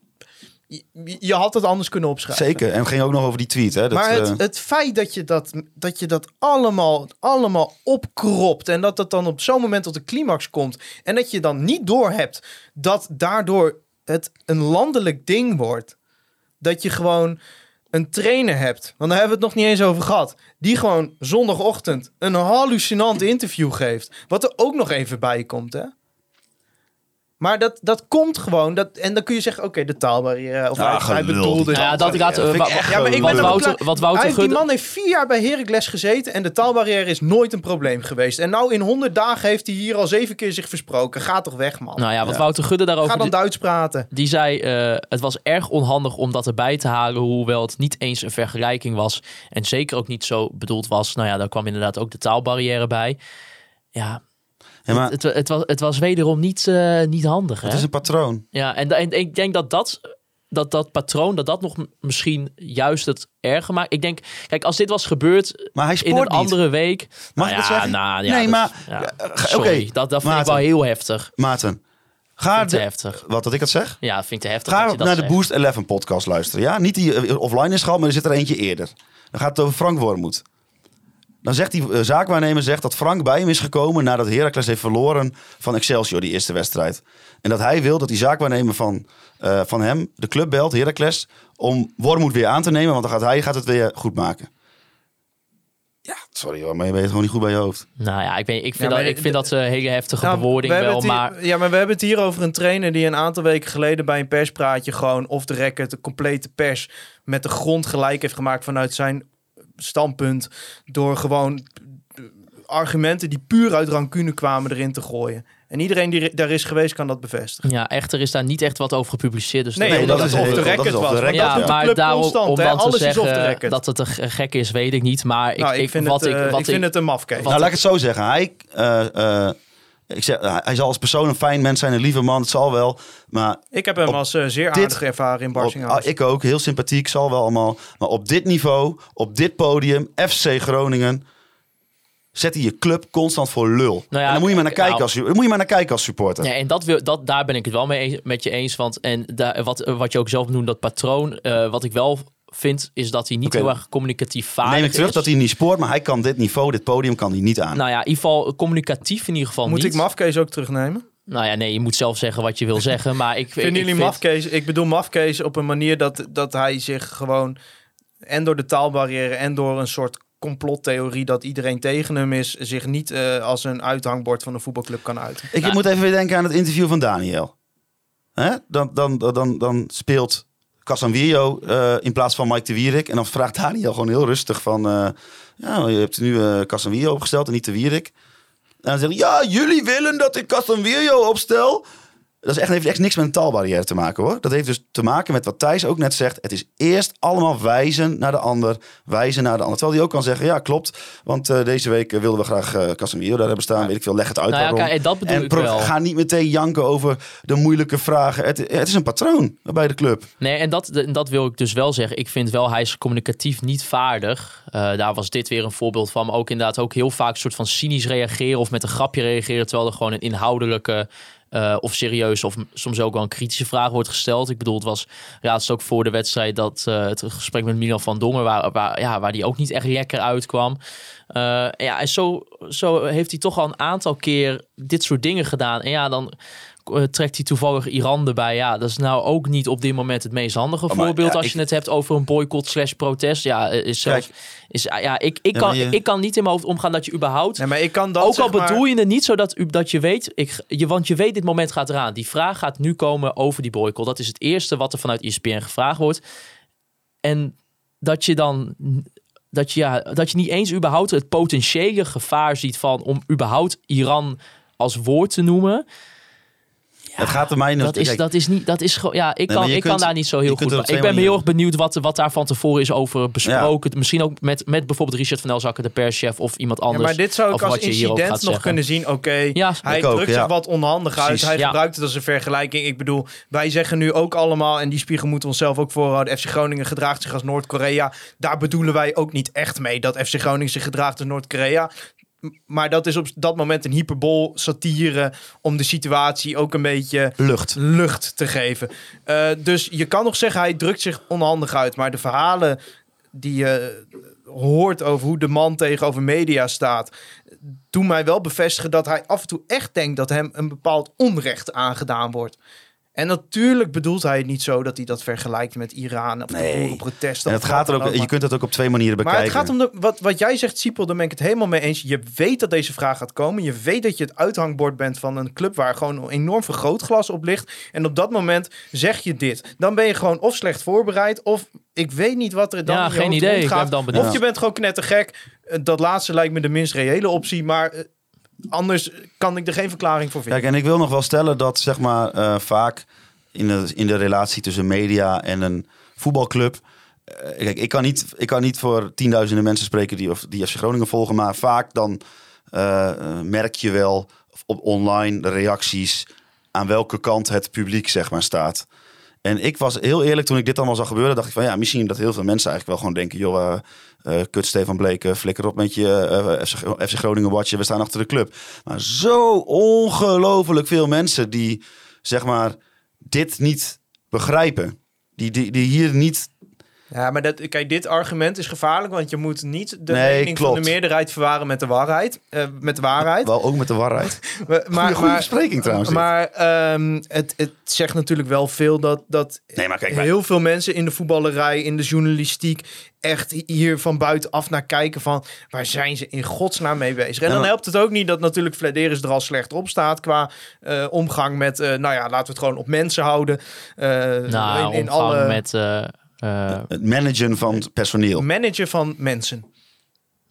je, je had het anders kunnen opschrijven. Zeker. En het ging ook nog over die tweet. Hè? Dat, maar het, eh, het feit dat je dat, dat, je dat allemaal, allemaal opkropt. En dat dat dan op zo'n moment tot de climax komt. En dat je dan niet doorhebt dat daardoor het een landelijk ding wordt. Dat je gewoon een trainer hebt. Want daar hebben we het nog niet eens over gehad. Die gewoon zondagochtend een hallucinant interview geeft. Wat er ook nog even bij komt, hè? Maar dat, dat komt gewoon. Dat, en dan kun je zeggen, oké, de taalbarrière. Of Ah, hij, bedoelde... Ja, dat ik wa- echt Ja, maar ik wat er Wouter, wat Hij Wouter heeft- die Gudde... man heeft vier jaar bij Heracles gezeten en de taalbarrière is nooit een probleem geweest. En nou in 100 dagen heeft hij hier al zeven keer zich versproken. Ga toch weg, man. Nou ja, wat Wouter Gudde daarover... Ga dan Duits praten. Die zei, eh, het was erg onhandig om dat erbij te halen, hoewel het niet eens een vergelijking was. En zeker ook niet zo bedoeld was. Nou ja, daar kwam inderdaad ook de taalbarrière bij. Ja, ja, maar het, het, het was, het was wederom niet, eh, niet handig. Hè? het is een patroon. Ja, en, en ik denk dat dat, dat dat patroon, dat dat nog misschien juist het erger maakt. Ik denk, kijk, als dit was gebeurd Maar hij in een niet. andere week. Mag nou ik dat ja, zeggen? Nou, ja, Nee, dat- maar- ja, eh, sorry, oké, dat, dat vind ik wel heel heftig. Maarten, ga de, heftig. wat dat ik het zeg? Ja, vind ik te heftig. Ga dat je dat naar de. Boost 11 podcast luisteren. Ja, niet die eh, offline is gehad, maar er zit er eentje eerder. Dan gaat het over Frank Wormoed. Dan zegt die eh, zaakwaarnemer zegt dat Frank bij hem is gekomen nadat Heracles heeft verloren van Excelsior die eerste wedstrijd. En dat hij wil dat die zaakwaarnemer van, eh, van hem de club belt, Heracles, om Wormoed weer aan te nemen, want dan gaat hij gaat het weer goed maken. Ja, sorry hoor, maar je weet gewoon niet goed bij je hoofd. Nou ja, ik, weet, ik vind, dat, ik vind de- dat een hele heftige Nou, bewoording we wel, hier- maar... Ja, maar we hebben het hier over een trainer die een aantal weken geleden bij een perspraatje gewoon off the record de complete pers met de grond gelijk heeft gemaakt vanuit zijn standpunt door gewoon argumenten die puur uit rancune kwamen erin te gooien. En iedereen die daar is geweest kan dat bevestigen. Ja, echter is daar niet echt wat over gepubliceerd. Dus Nee, dat- is off the record was. Want ja, dat doet de maar daarom constant, om dan te zeggen dat het een ge- gek is, weet ik niet. Maar ik, nou, ik, ik, vind, wat het, ik, eh, wat ik vind het een mafkees. nou, laat ik het zo zeggen. Hij, eh, eh, ik zeg, hij zal als persoon een fijn mens zijn, een lieve man, het zal wel. Maar Ik heb hem op als eh, zeer dit- aardig ervaren in Barsinghausen. ah, ik ook, heel sympathiek, zal wel allemaal. Maar op dit niveau, op dit podium, FC Groningen, zet hij je club constant voor lul. Nou ja, en dan moet je maar naar kijken, nou- als, moet je maar naar kijken als supporter. Ja, en dat wil, dat, daar ben ik het wel mee eens- met je eens. Want en daar, wat, wat je ook zelf noemt, dat patroon. eh, wat ik wel vind, is dat hij niet Oké. heel erg communicatief vaardig Neem ik terug is. dat hij niet spoort, maar hij kan dit niveau, dit podium kan hij niet aan. Nou ja, in ieder geval communicatief in ieder geval Moet niet. ik mafkees ook terugnemen? Nou ja, nee, je moet zelf zeggen wat je wil zeggen. Maar ik, (laughs) Vinden ik jullie vind- mafkees? Ik bedoel mafkees op een manier dat, dat hij zich gewoon... en door de taalbarrière en door een soort complottheorie... dat iedereen tegen hem is... zich niet eh, als een uithangbord van een voetbalclub kan uiten. Ik Nou. moet even weer denken aan het interview van Daniel. Hè? Dan, dan, dan, dan speelt Casanvillo eh in plaats van Mike de Wierik. En dan vraagt Daniel gewoon heel rustig van... eh, ja, je hebt nu eh Casanvillo opgesteld en niet de Wierik. En dan zeggen ja, jullie willen dat ik Casanvillo opstel. Dat is echt, heeft echt niks met een taalbarrière te maken hoor. Dat heeft dus te maken met wat Thijs ook net zegt. Het is eerst allemaal wijzen naar de ander, wijzen naar de ander. Terwijl hij ook kan zeggen, ja klopt. Want eh, deze week eh, wilden we graag eh Casemiro daar hebben staan. Weet ik veel, leg het uit Nou ja, waarom. dat bedoel en ik wel. ga niet meteen janken over de moeilijke vragen. Het, het is een patroon bij de club. Nee, en dat, dat wil ik dus wel zeggen. Ik vind wel, hij is communicatief niet vaardig. Daar was dit weer een voorbeeld van. Maar ook inderdaad ook heel vaak een soort van cynisch reageren... of met een grapje reageren... terwijl er gewoon een inhoudelijke... eh, of serieus of soms ook wel een kritische vraag wordt gesteld. Ik bedoel, het was laatst ook voor de wedstrijd dat eh, het gesprek met Milan van Dongen, waar, waar, ja, waar die ook niet echt lekker uitkwam. Eh, ja, en zo, zo heeft hij toch al een aantal keer dit soort dingen gedaan. En ja, dan eh, trekt hij toevallig Iran erbij. Ja, dat is nou ook niet op dit moment het meest handige Oh, voorbeeld ja, als ik- je het hebt over een boycott slash protest. Ja, eh, is is, ja, ik, ik, kan, je- ik kan niet in mijn hoofd omgaan dat je überhaupt Nee, maar ik kan dat ook al maar- bedoel je het niet zodat u, dat je weet, ik, je, want je weet dit moment gaat eraan. Die vraag gaat nu komen over die boycott. Dat is het eerste wat er vanuit E ESPN gevraagd wordt. En dat je dan dat je, ja, dat je niet eens überhaupt het potentiële gevaar ziet van om überhaupt Iran als woord te noemen. Het gaat er mij Dat is, kijk, dat is niet, dat is gewoon, ja, ik, kan, ik kan daar niet zo heel goed. Ik ben heel erg benieuwd wat, wat daar van tevoren is over besproken. Misschien ook met, met bijvoorbeeld Richard van Elzakker, de perschef of iemand Ja, anders. maar dit zou ik als incident nog zeggen. kunnen zien. Oké, Ja, hij ook, drukt ja. zich wat onhandig uit. Precies, Hij ja. gebruikt het als een vergelijking. Ik bedoel, wij zeggen nu ook allemaal, en die spiegel moeten we onszelf ook voorhouden. FC Groningen gedraagt zich als Noord-Korea. Daar bedoelen wij ook niet echt mee dat FC Groningen zich gedraagt als Noord-Korea. Maar dat is op dat moment een hyperbol, satire, om de situatie ook een beetje lucht. lucht te geven. Eh, dus je kan nog zeggen, hij drukt zich onhandig uit. Maar de verhalen die je hoort over hoe de man tegenover media staat... doen mij wel bevestigen dat hij af en toe echt denkt... dat hem een bepaald onrecht aangedaan wordt. En natuurlijk bedoelt hij het niet zo dat hij dat vergelijkt met Iran... of Nee. de boerenprotesten. En het gaat er ook, je maar- kunt het ook op twee manieren maar bekijken. het gaat om de, wat, wat jij zegt, Siepel, daar ben ik het helemaal mee eens. Je weet dat deze vraag gaat komen. Je weet dat je het uithangbord bent van een club waar gewoon een enorm vergrootglas op ligt. En op dat moment zeg je dit. Dan ben je gewoon of slecht voorbereid, of ik weet niet wat er dan Ja, in je geen idee. Ben dan. Of je bent gewoon knettergek. Eh, Dat laatste lijkt me de minst reële optie, maar eh, anders kan ik er geen verklaring voor vinden. Kijk, en ik wil nog wel stellen dat zeg maar eh, vaak in de, in de relatie tussen media en een voetbalclub. eh, kijk, ik kan, niet, ik kan niet voor tienduizenden mensen spreken die, of die FC Groningen volgen, maar vaak dan eh, merk je wel op online de reacties aan welke kant het publiek zeg maar staat. En ik was heel eerlijk toen ik dit allemaal zag gebeuren, dacht ik van ja, misschien dat heel veel mensen eigenlijk wel gewoon denken, joh, eh, eh, kut Stefan Bleken, flikker op met je eh, FC Groningen watje, we staan achter de club. Maar zo ongelooflijk veel mensen die zeg maar dit niet begrijpen, die, die, die hier niet Ja, maar dat, kijk, dit argument is gevaarlijk, want je moet niet de Nee, mening van de meerderheid verwaren met de waarheid. eh, met de waarheid. Wel ook met de waarheid. (laughs) Maar, goede verspreking trouwens. Maar ehm, het, het zegt natuurlijk wel veel dat, dat Nee, maar kijk, heel veel mensen in de voetballerij, in de journalistiek, echt hier van buitenaf naar kijken van waar zijn ze in godsnaam mee bezig. En Ja, dan helpt het ook niet dat natuurlijk Flederis er al slechter op staat qua eh, omgang met, eh, nou ja, laten we het gewoon op mensen houden. Eh, Nou, in, in omgang alle met... eh, Het managen van het personeel. manager van mensen.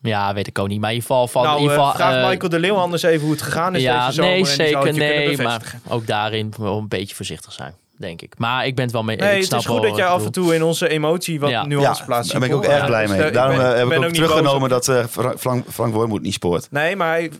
ja, weet ik ook niet. Maar in ieder geval... Van, nou, in ieder eh, geval vraag eh, Michael de Leeuw anders even hoe het gegaan is ja, deze zomer. nee, zeker nee. Maar ook daarin wel een beetje voorzichtig zijn, denk ik. Maar ik ben het wel mee... Nee, ik het is goed dat jij je af en toe in onze emotie wat Ja. nuance Ja, plaatst. daar ben ik ook Ja, blij dus, mee. eh, Daarom ben- heb ik ook teruggenomen dat eh, Fra- Frank, Frank Wormoed niet spoort. Nee, maar hij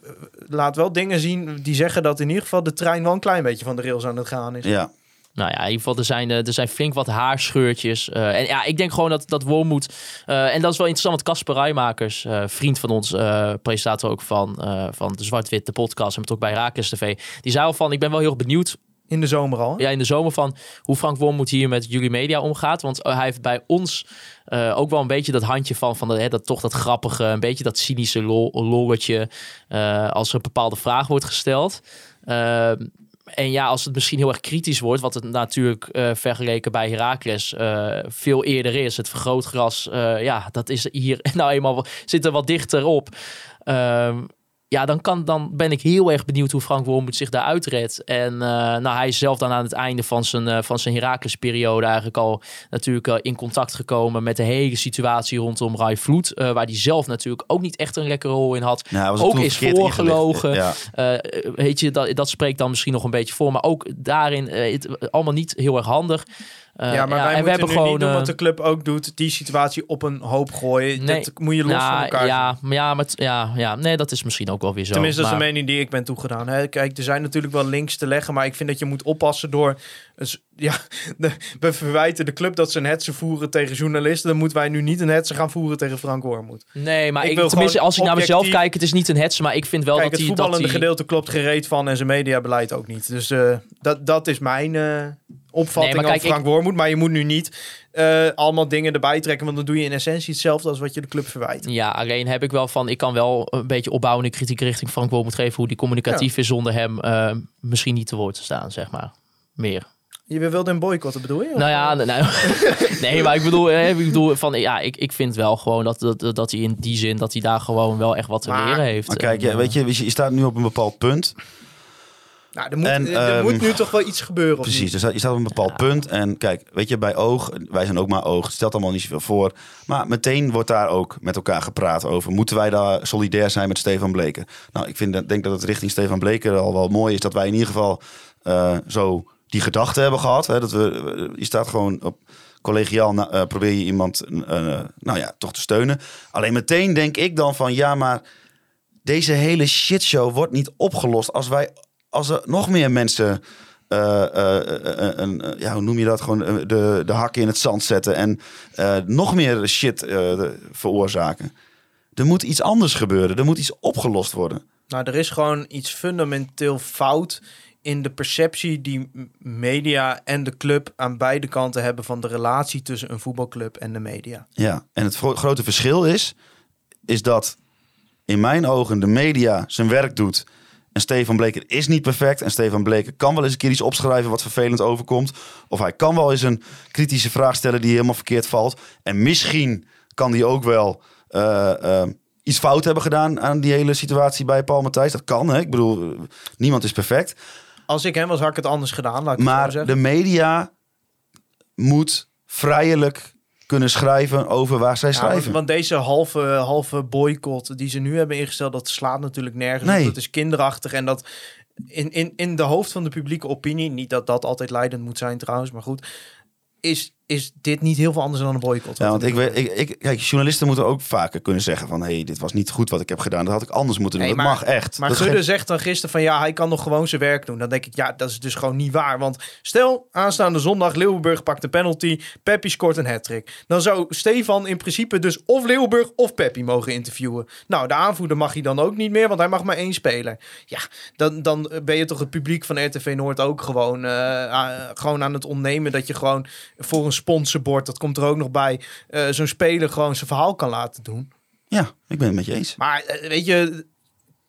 laat wel dingen zien die zeggen dat in ieder geval de trein wel een klein beetje van de rails aan het gaan is. Ja. Nou ja, in ieder geval, er zijn, eh, er zijn flink wat haarscheurtjes. Eh, en ja, ik denk gewoon dat, dat Wormoed... eh, en dat is wel interessant, want Casper Rijmakers, vriend van ons, presentator ook van, van de Zwart-Wit, de podcast, en ook bij Raakles TV. Die zei al van, ik ben wel heel erg benieuwd In de zomer al. hè? ja, in de zomer van hoe Frank Wormoed hier met jullie media omgaat. Want hij heeft bij ons ook wel een beetje dat handje van, van dat, hè, dat toch dat grappige, een beetje dat cynische lol, lolletje als er een bepaalde vraag wordt gesteld. Ehm, en ja, als het misschien heel erg kritisch wordt, wat het natuurlijk eh, vergeleken bij Heracles eh, veel eerder is. Het vergrootgras, eh, ja, dat is hier (laughs) nou eenmaal zit er wat dichter op. Ehm, ja, dan, kan, dan ben ik heel erg benieuwd hoe Frank Wormoed zich daar uitredt. En eh, nou, hij is zelf dan aan het einde van zijn, eh, van zijn Heracles-periode eigenlijk al natuurlijk eh, in contact gekomen met de hele situatie rondom Rai Vloed. waar hij zelf natuurlijk ook niet echt een lekkere rol in had. Nou, Ook is voorgelogen. Ja. Weet je, dat, dat spreekt dan misschien nog een beetje voor. Maar ook daarin het, allemaal niet heel erg handig. Eh, ja, maar wij en moeten we hebben nu gewoon. niet doen eh, wat de club ook doet. Die situatie op een hoop gooien. Nee. Dat moet je los nou, van elkaar ja, ja, maar ja, ja, nee, dat is misschien ook wel weer zo. Tenminste, dat is de mening die ik ben toegedaan. Hè. Kijk, er zijn natuurlijk wel links te leggen, maar ik vind dat je moet oppassen door... dus, ja, de, we verwijten de club dat ze een hetze voeren tegen journalisten. Dan moeten wij nu niet een hetze gaan voeren tegen Frank Wormoed. Nee, maar Ik ik, tenminste, als ik naar mezelf kijk, het is niet een hetze, maar ik vind wel Kijk, dat het hij... Dat voetballende hij gedeelte klopt gereed van en zijn mediabeleid ook niet. Dus eh, dat, dat is mijn eh, opvatting Nee, over Frank Wormoed. Maar je moet nu niet eh, allemaal dingen erbij trekken, want dan doe je in essentie hetzelfde als wat je de club verwijt. Ja, alleen heb ik wel van, ik kan wel een beetje opbouwende kritiek richting Frank Wormoed geven, hoe die communicatief is zonder hem misschien niet te woord te staan, zeg maar. Meer. Je wilde een boycotten, bedoel je? Of- Nou ja, nee, nou, (laughs) nee, maar ik bedoel, hè, ik bedoel van, ja, ik, ik vind wel gewoon dat, dat, dat hij in die zin, dat hij daar gewoon wel echt wat te Maar- leren heeft. Maar kijk, En, ja, weet je, weet je, je staat nu op een bepaald punt. Nou, er moet, En, er, er ehm, moet nu toch wel iets gebeuren. of Precies, niet? dus je staat op een bepaald punt. En kijk, weet je, bij oog, wij zijn ook maar oog. Het stelt allemaal niet zoveel voor. Maar meteen wordt daar ook met elkaar gepraat over. Moeten wij daar solidair zijn met Stefan Bleken? Nou, ik vind, dat- denk dat het richting Stefan Bleken al wel mooi is dat wij in ieder geval eh, zo die gedachte hebben gehad. Hè, dat we, je staat gewoon op collegiaal, eh, probeer je iemand, eh, nou ja, toch te steunen. Alleen meteen denk ik dan van, ja, maar deze hele shitshow wordt niet opgelost als wij, als er nog meer mensen, eh, een, ja, hoe noem je dat, gewoon de, de hakken in het zand zetten en nog meer shit veroorzaken. Er moet iets anders gebeuren. Er moet iets opgelost worden. Nou, er is gewoon iets fundamenteel fout in de perceptie die media en de club aan beide kanten hebben van de relatie tussen een voetbalclub en de media. Ja, en het gro- grote verschil is, is dat in mijn ogen de media zijn werk doet. En Stefan Bleker is niet perfect. En Stefan Bleker kan wel eens een keer iets opschrijven wat vervelend overkomt. Of hij kan wel eens een kritische vraag stellen die helemaal verkeerd valt. En misschien kan hij ook wel eh, eh, iets fout hebben gedaan aan die hele situatie bij Paul Matthijs. Dat kan, hè? Ik bedoel, niemand is perfect. Als ik hem was, had ik het anders gedaan, laat ik Maar de media moet vrijelijk kunnen schrijven over waar zij Ja, want, schrijven. want deze halve, halve boycott die ze nu hebben ingesteld, dat slaat natuurlijk nergens Nee. op. Dat is kinderachtig en dat in, in, in de hoofd van de publieke opinie, niet dat dat altijd leidend moet zijn trouwens, maar goed, is, is dit niet heel veel anders dan een boycott. Ja, want ik weet, ik, ik, kijk, journalisten moeten ook vaker kunnen zeggen van, hé, hey, dit was niet goed wat ik heb gedaan. Dat had ik anders moeten doen. Nee, dat maar- mag echt. Maar Gudde geen- zegt dan gisteren van ja, hij kan nog gewoon zijn werk doen. Dan denk ik, ja, dat is dus gewoon niet waar. Want stel, aanstaande zondag, Leeuwenburg pakt de penalty, Peppi scoort een hat-trick. Dan zou Stefan in principe dus of Leeuwenburg of Peppi mogen interviewen. Nou, de aanvoerder mag hij dan ook niet meer, want hij mag maar één speler. Ja, dan, dan ben je toch het publiek van RTV Noord ook gewoon, eh, gewoon aan het ontnemen dat je gewoon voor een sponsorbord, dat komt er ook nog bij, eh, zo'n speler gewoon zijn verhaal kan laten doen. Ja, ik ben het met je eens. Maar eh, weet je,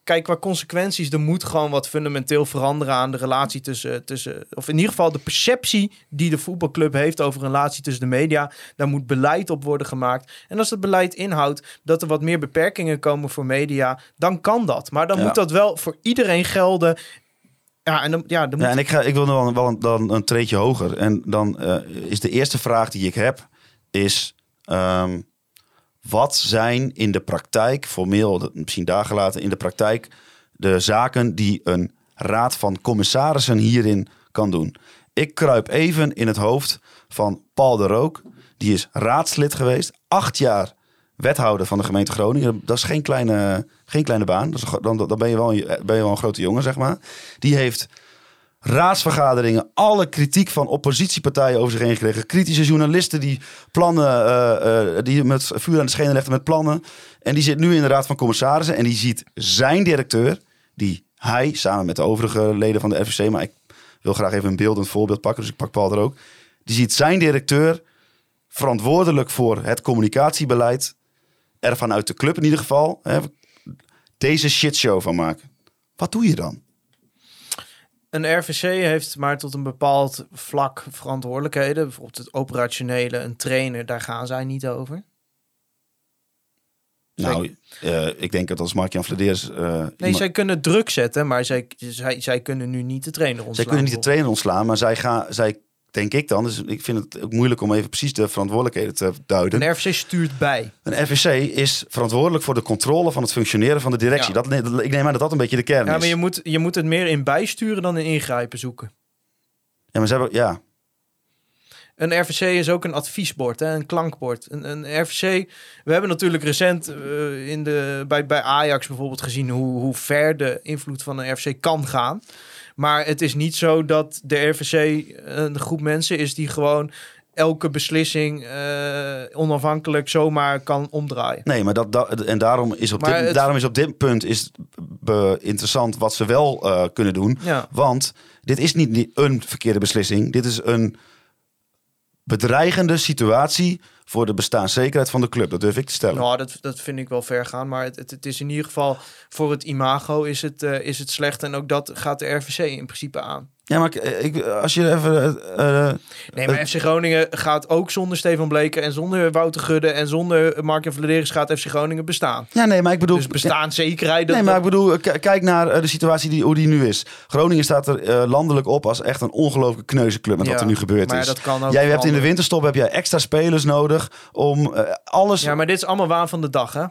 kijk, qua consequenties, er moet gewoon wat fundamenteel veranderen aan de relatie tussen, tussen, of in ieder geval de perceptie die de voetbalclub heeft over een relatie tussen de media. Daar moet beleid op worden gemaakt. En als het beleid inhoudt dat er wat meer beperkingen komen voor media, dan kan dat. Maar dan Ja. moet dat wel voor iedereen gelden. Ja, en dan, ja, dan moet Ja, en ik, ga, ik wil nog wel, een, dan een treetje hoger. En dan eh, is de eerste vraag die ik heb, is... ehm, wat zijn in de praktijk, formeel, misschien daar gelaten, in de praktijk... de zaken die een raad van commissarissen hierin kan doen? Ik kruip even in het hoofd van Paul de Rook. Die is raadslid geweest, acht jaar wethouder van de gemeente Groningen. Dat is geen kleine, geen kleine baan. Dat is, dan, dan ben, je wel een, ben je wel een grote jongen, zeg maar. Die heeft raadsvergaderingen, alle kritiek van oppositiepartijen over zich heen gekregen. Kritische journalisten die plannen, eh, eh, die met vuur aan de schenen met plannen. En die zit nu in de raad van commissarissen en die ziet zijn directeur, die hij samen met de overige leden van de FVC, maar ik wil graag even een beeldend voorbeeld pakken, dus ik pak Paul er ook. Die ziet zijn directeur verantwoordelijk voor het communicatiebeleid er vanuit de club in ieder geval hè, deze shitshow van maken. Wat doe je dan? Een RVC heeft maar tot een bepaald vlak verantwoordelijkheden. Bijvoorbeeld het operationele, een trainer, daar gaan zij niet over. Nou, eh, ik denk dat als Mark-Jan Vladeers... eh, Nee, iemand- zij kunnen druk zetten, maar zij, zij, zij kunnen nu niet de trainer zij ontslaan. kunnen niet de trainer ontslaan, maar zij gaan... Zij, denk ik dan, dus ik vind het ook moeilijk om even precies de verantwoordelijkheden te duiden. Een RVC stuurt bij. Een FVC is verantwoordelijk voor de controle van het functioneren van de directie. Ja. Dat, ik neem aan dat dat een beetje de kern Ja, is. maar je moet, je moet het meer in bijsturen dan in ingrijpen zoeken. Ja, maar ze hebben... Ja, Een RVC is ook een adviesbord, hè, een klankbord. Een, een RVC, we hebben natuurlijk recent eh, in de, bij, bij Ajax bijvoorbeeld gezien hoe, hoe ver de invloed van een RVC kan gaan. Maar het is niet zo dat de RVC een groep mensen is die gewoon elke beslissing eh, onafhankelijk zomaar kan omdraaien. Nee, maar dat, dat en daarom is op Maar dit, het- daarom is op dit punt is interessant wat ze wel eh, kunnen doen. Ja. Want dit is niet een verkeerde beslissing. Dit is een bedreigende situatie voor de bestaanszekerheid van de club. Dat durf ik te stellen. Nou, dat, dat vind ik wel ver gaan. Maar het, het, is in ieder geval voor het imago is het, eh, is het slecht. En ook dat gaat de RVC in principe aan. Ja, maar ik, ik, als je even... eh, eh, Nee, maar FC Groningen gaat ook zonder Stefan Bleken en zonder Wouter Gudde en zonder Mark en Vladeris gaat FC Groningen bestaan. ja, nee, maar ik bedoel... Dus bestaanszekerheid. dat- Nee, maar ik bedoel, k- kijk naar eh, de situatie die, hoe die nu is. Groningen staat er eh, landelijk op als echt een ongelooflijke kneuzenclub met wat Ja, er nu gebeurd maar is. dat kan ook Jij hebt in de veranderen. winterstop heb jij extra spelers nodig om eh, alles... Ja, maar dit is allemaal waan van de dag, hè?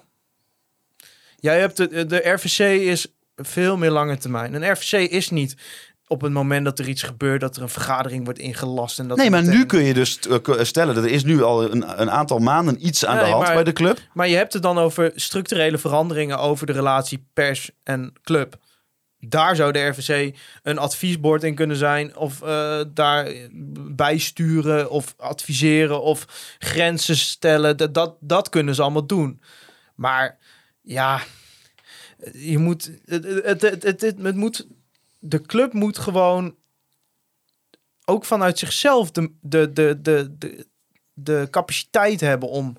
Jij hebt de, de RVC is veel meer lange termijn. Een RVC is niet op het moment dat er iets gebeurt, dat er een vergadering wordt ingelast. En dat Nee, maar meteen- nu kun je dus eh, k- stellen dat er is nu al een, een aantal maanden iets aan Nee, de hand maar- bij de club. Maar je hebt het dan over structurele veranderingen over de relatie pers en club. Daar zou de RVC een adviesbord in kunnen zijn. Of eh, daar bijsturen of adviseren of grenzen stellen. Dat, dat, dat kunnen ze allemaal doen. Maar ja, je moet. Het, het, het, het, het moet de club moet gewoon ook vanuit zichzelf de, de, de, de, de, de capaciteit hebben om,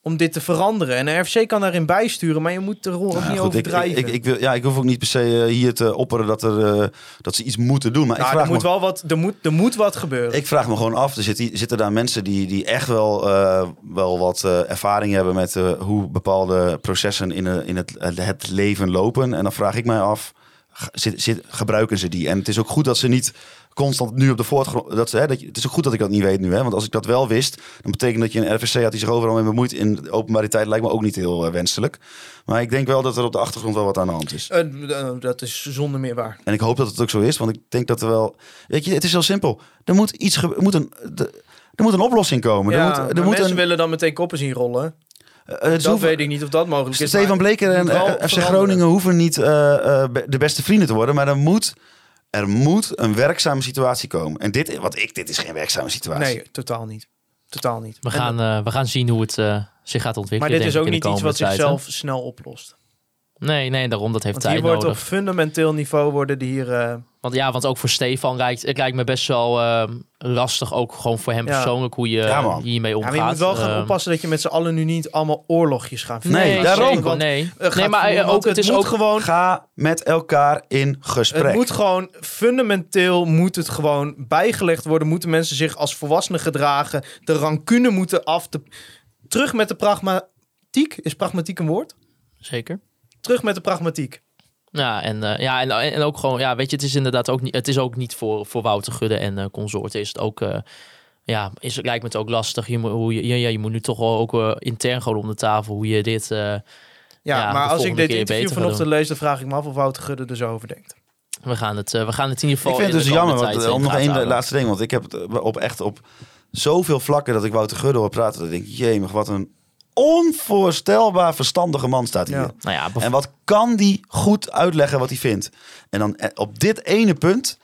om dit te veranderen. En de RFC kan daarin bijsturen, maar je moet de rol ook niet goed, overdrijven. ik, ik, ik wil, ja, ik hoef ook niet per se eh, hier te opperen dat, er, eh, dat ze iets moeten doen. Maar Nou, ik, er vraag moet me, wel wat, er moet, er moet wat gebeuren. ik vraag me gewoon af, er zitten, zitten daar mensen die, die echt wel, eh, wel wat ervaring hebben met hoe bepaalde processen in, in het, het leven lopen. En dan vraag ik mij af, zit, zit, gebruiken ze die? En het is ook goed dat ze niet constant nu op de voorgrond... Dat ze, hè, dat het is ook goed dat ik dat niet weet nu. Hè, want als ik dat wel wist, dan betekent dat je een RVC had die zich overal mee bemoeit in de openbariteit. Lijkt me ook niet heel eh, wenselijk. Maar ik denk wel dat er op de achtergrond wel wat aan de hand is. Eh, eh, dat is zonder meer waar. En ik hoop dat het ook zo is, want ik denk dat er wel... Weet je, het is heel simpel. Er moet iets... ge- Er moet een, de- er moet een oplossing komen. Ja, er moet, er moet mensen een, willen dan meteen koppen zien rollen. Eh, Dat hoeven- weet ik niet of dat mogelijk is. Stefan Bleker en eh, FC. Groningen hoeven niet eh, eh, de beste vrienden te worden, maar er moet, er moet een werkzame situatie komen. En dit, wat ik, dit is geen werkzame situatie. Nee, totaal niet. Totaal niet. We En- gaan, eh, we gaan zien hoe het zich gaat ontwikkelen. maar dit is ook niet iets wat zichzelf snel oplost. Nee, nee, daarom. Dat heeft Want hier tijd wordt nodig. op fundamenteel niveau worden er hier, eh, Want ja, want ook voor Stefan lijkt het lijkt me best wel eh, lastig, ook gewoon voor hem Ja. persoonlijk, hoe je Ja, hiermee Ja, omgaat. maar je moet wel gaan Ehm, oppassen dat je met z'n allen nu niet allemaal oorlogjes gaat Nee, voeren. Nee, daarom. zeker, Want, nee. eh, nee, maar eh, ook, het is moet ook gewoon Ga met elkaar in gesprek. Het moet gewoon fundamenteel moet het gewoon bijgelegd worden. Moeten mensen zich als volwassenen gedragen. De rancune moeten af. De, terug met de pragmatiek. Is pragmatiek een woord? Zeker. Terug met de pragmatiek. Ja, en, eh, ja, en, en ook gewoon, ja, weet je, het is inderdaad ook niet, het is ook niet voor, voor Wouter Gudde en eh, consorten. Is het ook, eh, ja, is, het lijkt me het ook lastig. Je moet, hoe je, ja, ja, je moet nu toch wel ook eh, intern gewoon om de tafel hoe je dit. eh, Ja, Ja, maar als ik dit interview vanochtend lees, dan vraag ik me af of Wouter Gudde er zo over denkt. we, gaan het, eh, we gaan het in ieder Ik geval. vind het in dus de jammer, want, tijd eh, om nog de één laatste ding. Want ik heb het eh, op echt op zoveel vlakken dat ik Wouter Gudde hoor praten. Dat ik denk, jemig, wat een onvoorstelbaar verstandige man staat hier. Ja. Nou ja, En wat kan die goed uitleggen wat hij vindt. En dan eh, op dit ene punt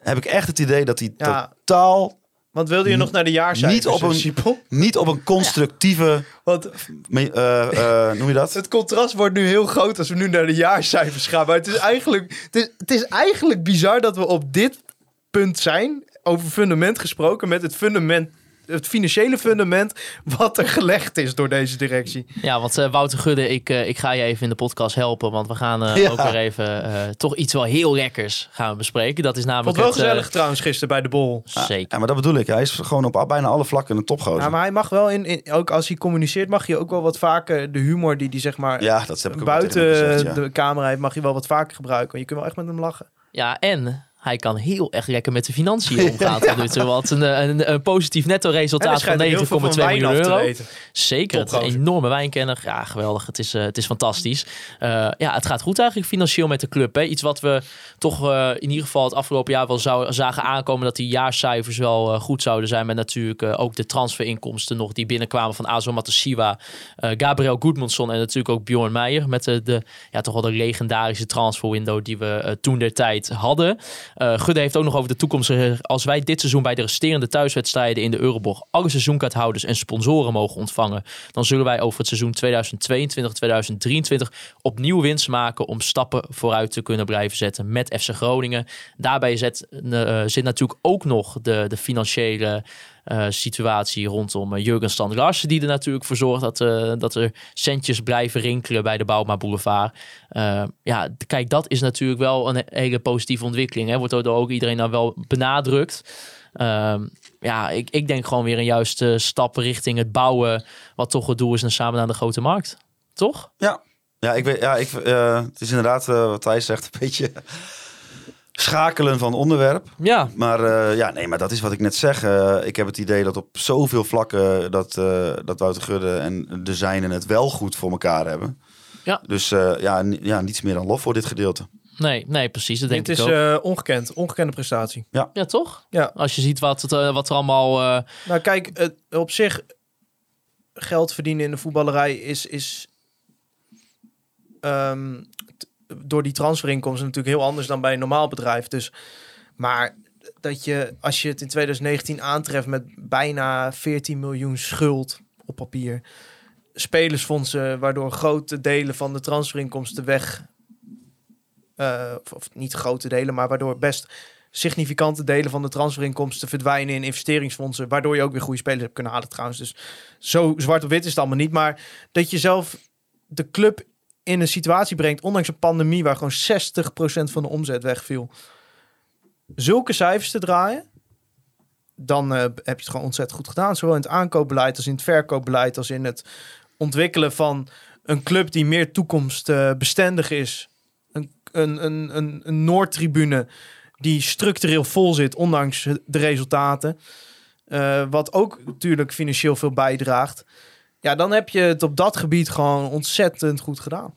heb ik echt het idee dat hij Ja. totaal Want wilde je nog naar de jaarcijfers? Niet op een- niet op een constructieve, Want me- eh, eh, noem je dat? (laughs) het contrast wordt nu heel groot als we nu naar de jaarcijfers gaan. Maar het is eigenlijk, het is, het is eigenlijk bizar dat we op dit punt zijn. Over fundament gesproken. Met het fundament. Het financiële fundament wat er gelegd is door deze directie. ja, want eh, Wouter Gudde, ik, eh, ik ga je even in de podcast helpen. Want we gaan eh, Ja. ook weer even eh, toch iets wel heel lekkers gaan we bespreken. Dat is Vond namelijk. wel het, eh, gezellig trouwens gisteren bij de bol. zeker. Ja, maar dat bedoel ik. Hij is gewoon op bijna alle vlakken een topgozer. Ja, maar hij mag wel, in, in- ook als hij communiceert, mag je ook wel wat vaker de humor die hij zeg maar Ja, dat heb ik ook wel buiten gezegd, ja. de camera heeft, mag je wel wat vaker gebruiken. Want je kunt wel echt met hem lachen. Ja, en hij kan heel erg lekker met de financiën (laughs) omgaan toe. Want een, een, een positief netto resultaat van schijnt ook heel veel van 9,2 wijn miljoen euro. Zeker, een enorme wijnkenner. Ja, geweldig. Het is, eh, het is fantastisch. Eh, ja, het gaat goed eigenlijk financieel met de club. Hè. Iets wat we toch eh, in ieder geval het afgelopen jaar wel zou, zagen aankomen... dat die jaarcijfers wel goed zouden zijn. Met natuurlijk ook de transferinkomsten nog die binnenkwamen van Azo Matasiwa... Gabriel Goedmundsson en natuurlijk ook Bjorn Meijer... met de, de, ja, toch wel de legendarische transferwindow die we toen der tijd hadden. Eh Gudde heeft ook nog over de toekomst. Als wij dit seizoen bij de resterende thuiswedstrijden in de Euroborg... alle seizoenkaarthouders en sponsoren mogen ontvangen... dan zullen wij over het seizoen 2022-2023 opnieuw winst maken... om stappen vooruit te kunnen blijven zetten met FC Groningen. Daarbij zet, eh, zit natuurlijk ook nog de, de financiële eh, situatie rondom uh, Jurgen Larsen... die er natuurlijk voor zorgt dat, eh, dat er centjes blijven rinkelen bij de Bouma Boulevard. Eh, ja, kijk, dat is natuurlijk wel een hele positieve ontwikkeling. Hè. Wordt door ook iedereen nou wel benadrukt. Ehm, ja, ik, ik denk gewoon weer een juiste stap richting het bouwen... wat toch het doel is naar samen naar de grote markt. Toch? Ja, ja, ik weet, ja ik, eh, het is inderdaad eh, wat hij zegt, een (laughs) beetje schakelen van onderwerp. Ja, Maar eh, ja, nee, maar dat is wat ik net zeg. Eh, ik heb het idee dat op zoveel vlakken dat, eh dat Wouter Gudde en de zijnen het wel goed voor elkaar hebben. Ja. Dus eh, ja, ja, niets meer dan lof voor dit gedeelte. nee, nee, precies. Dat denk Dit ik is ook. eh, ongekend. Ongekende prestatie. ja, toch? Ja. Als je ziet wat, het, wat er allemaal... eh, Nou kijk, het, op zich geld verdienen in de voetballerij is, is ehm, door die transferinkomsten natuurlijk heel anders dan bij een normaal bedrijf. Dus, maar dat je, als je het in 2019 aantreft met bijna 14 miljoen schuld op papier, spelersfondsen waardoor grote delen van de transferinkomsten weg, eh, of, of niet grote delen, maar waardoor best significante delen van de transferinkomsten verdwijnen in investeringsfondsen, waardoor je ook weer goede spelers hebt kunnen halen trouwens. Dus zo zwart op wit is het allemaal niet, maar dat je zelf de club in een situatie brengt, ondanks een pandemie waar gewoon 60% van de omzet wegviel, zulke cijfers te draaien, dan eh, heb je het gewoon ontzettend goed gedaan. Zowel in het aankoopbeleid als in het verkoopbeleid, als in het ontwikkelen van een club die meer toekomstbestendig is. Een, een, een, een, een Noordtribune die structureel vol zit, ondanks de resultaten. Eh, wat ook natuurlijk financieel veel bijdraagt. Ja, dan heb je het op dat gebied gewoon ontzettend goed gedaan.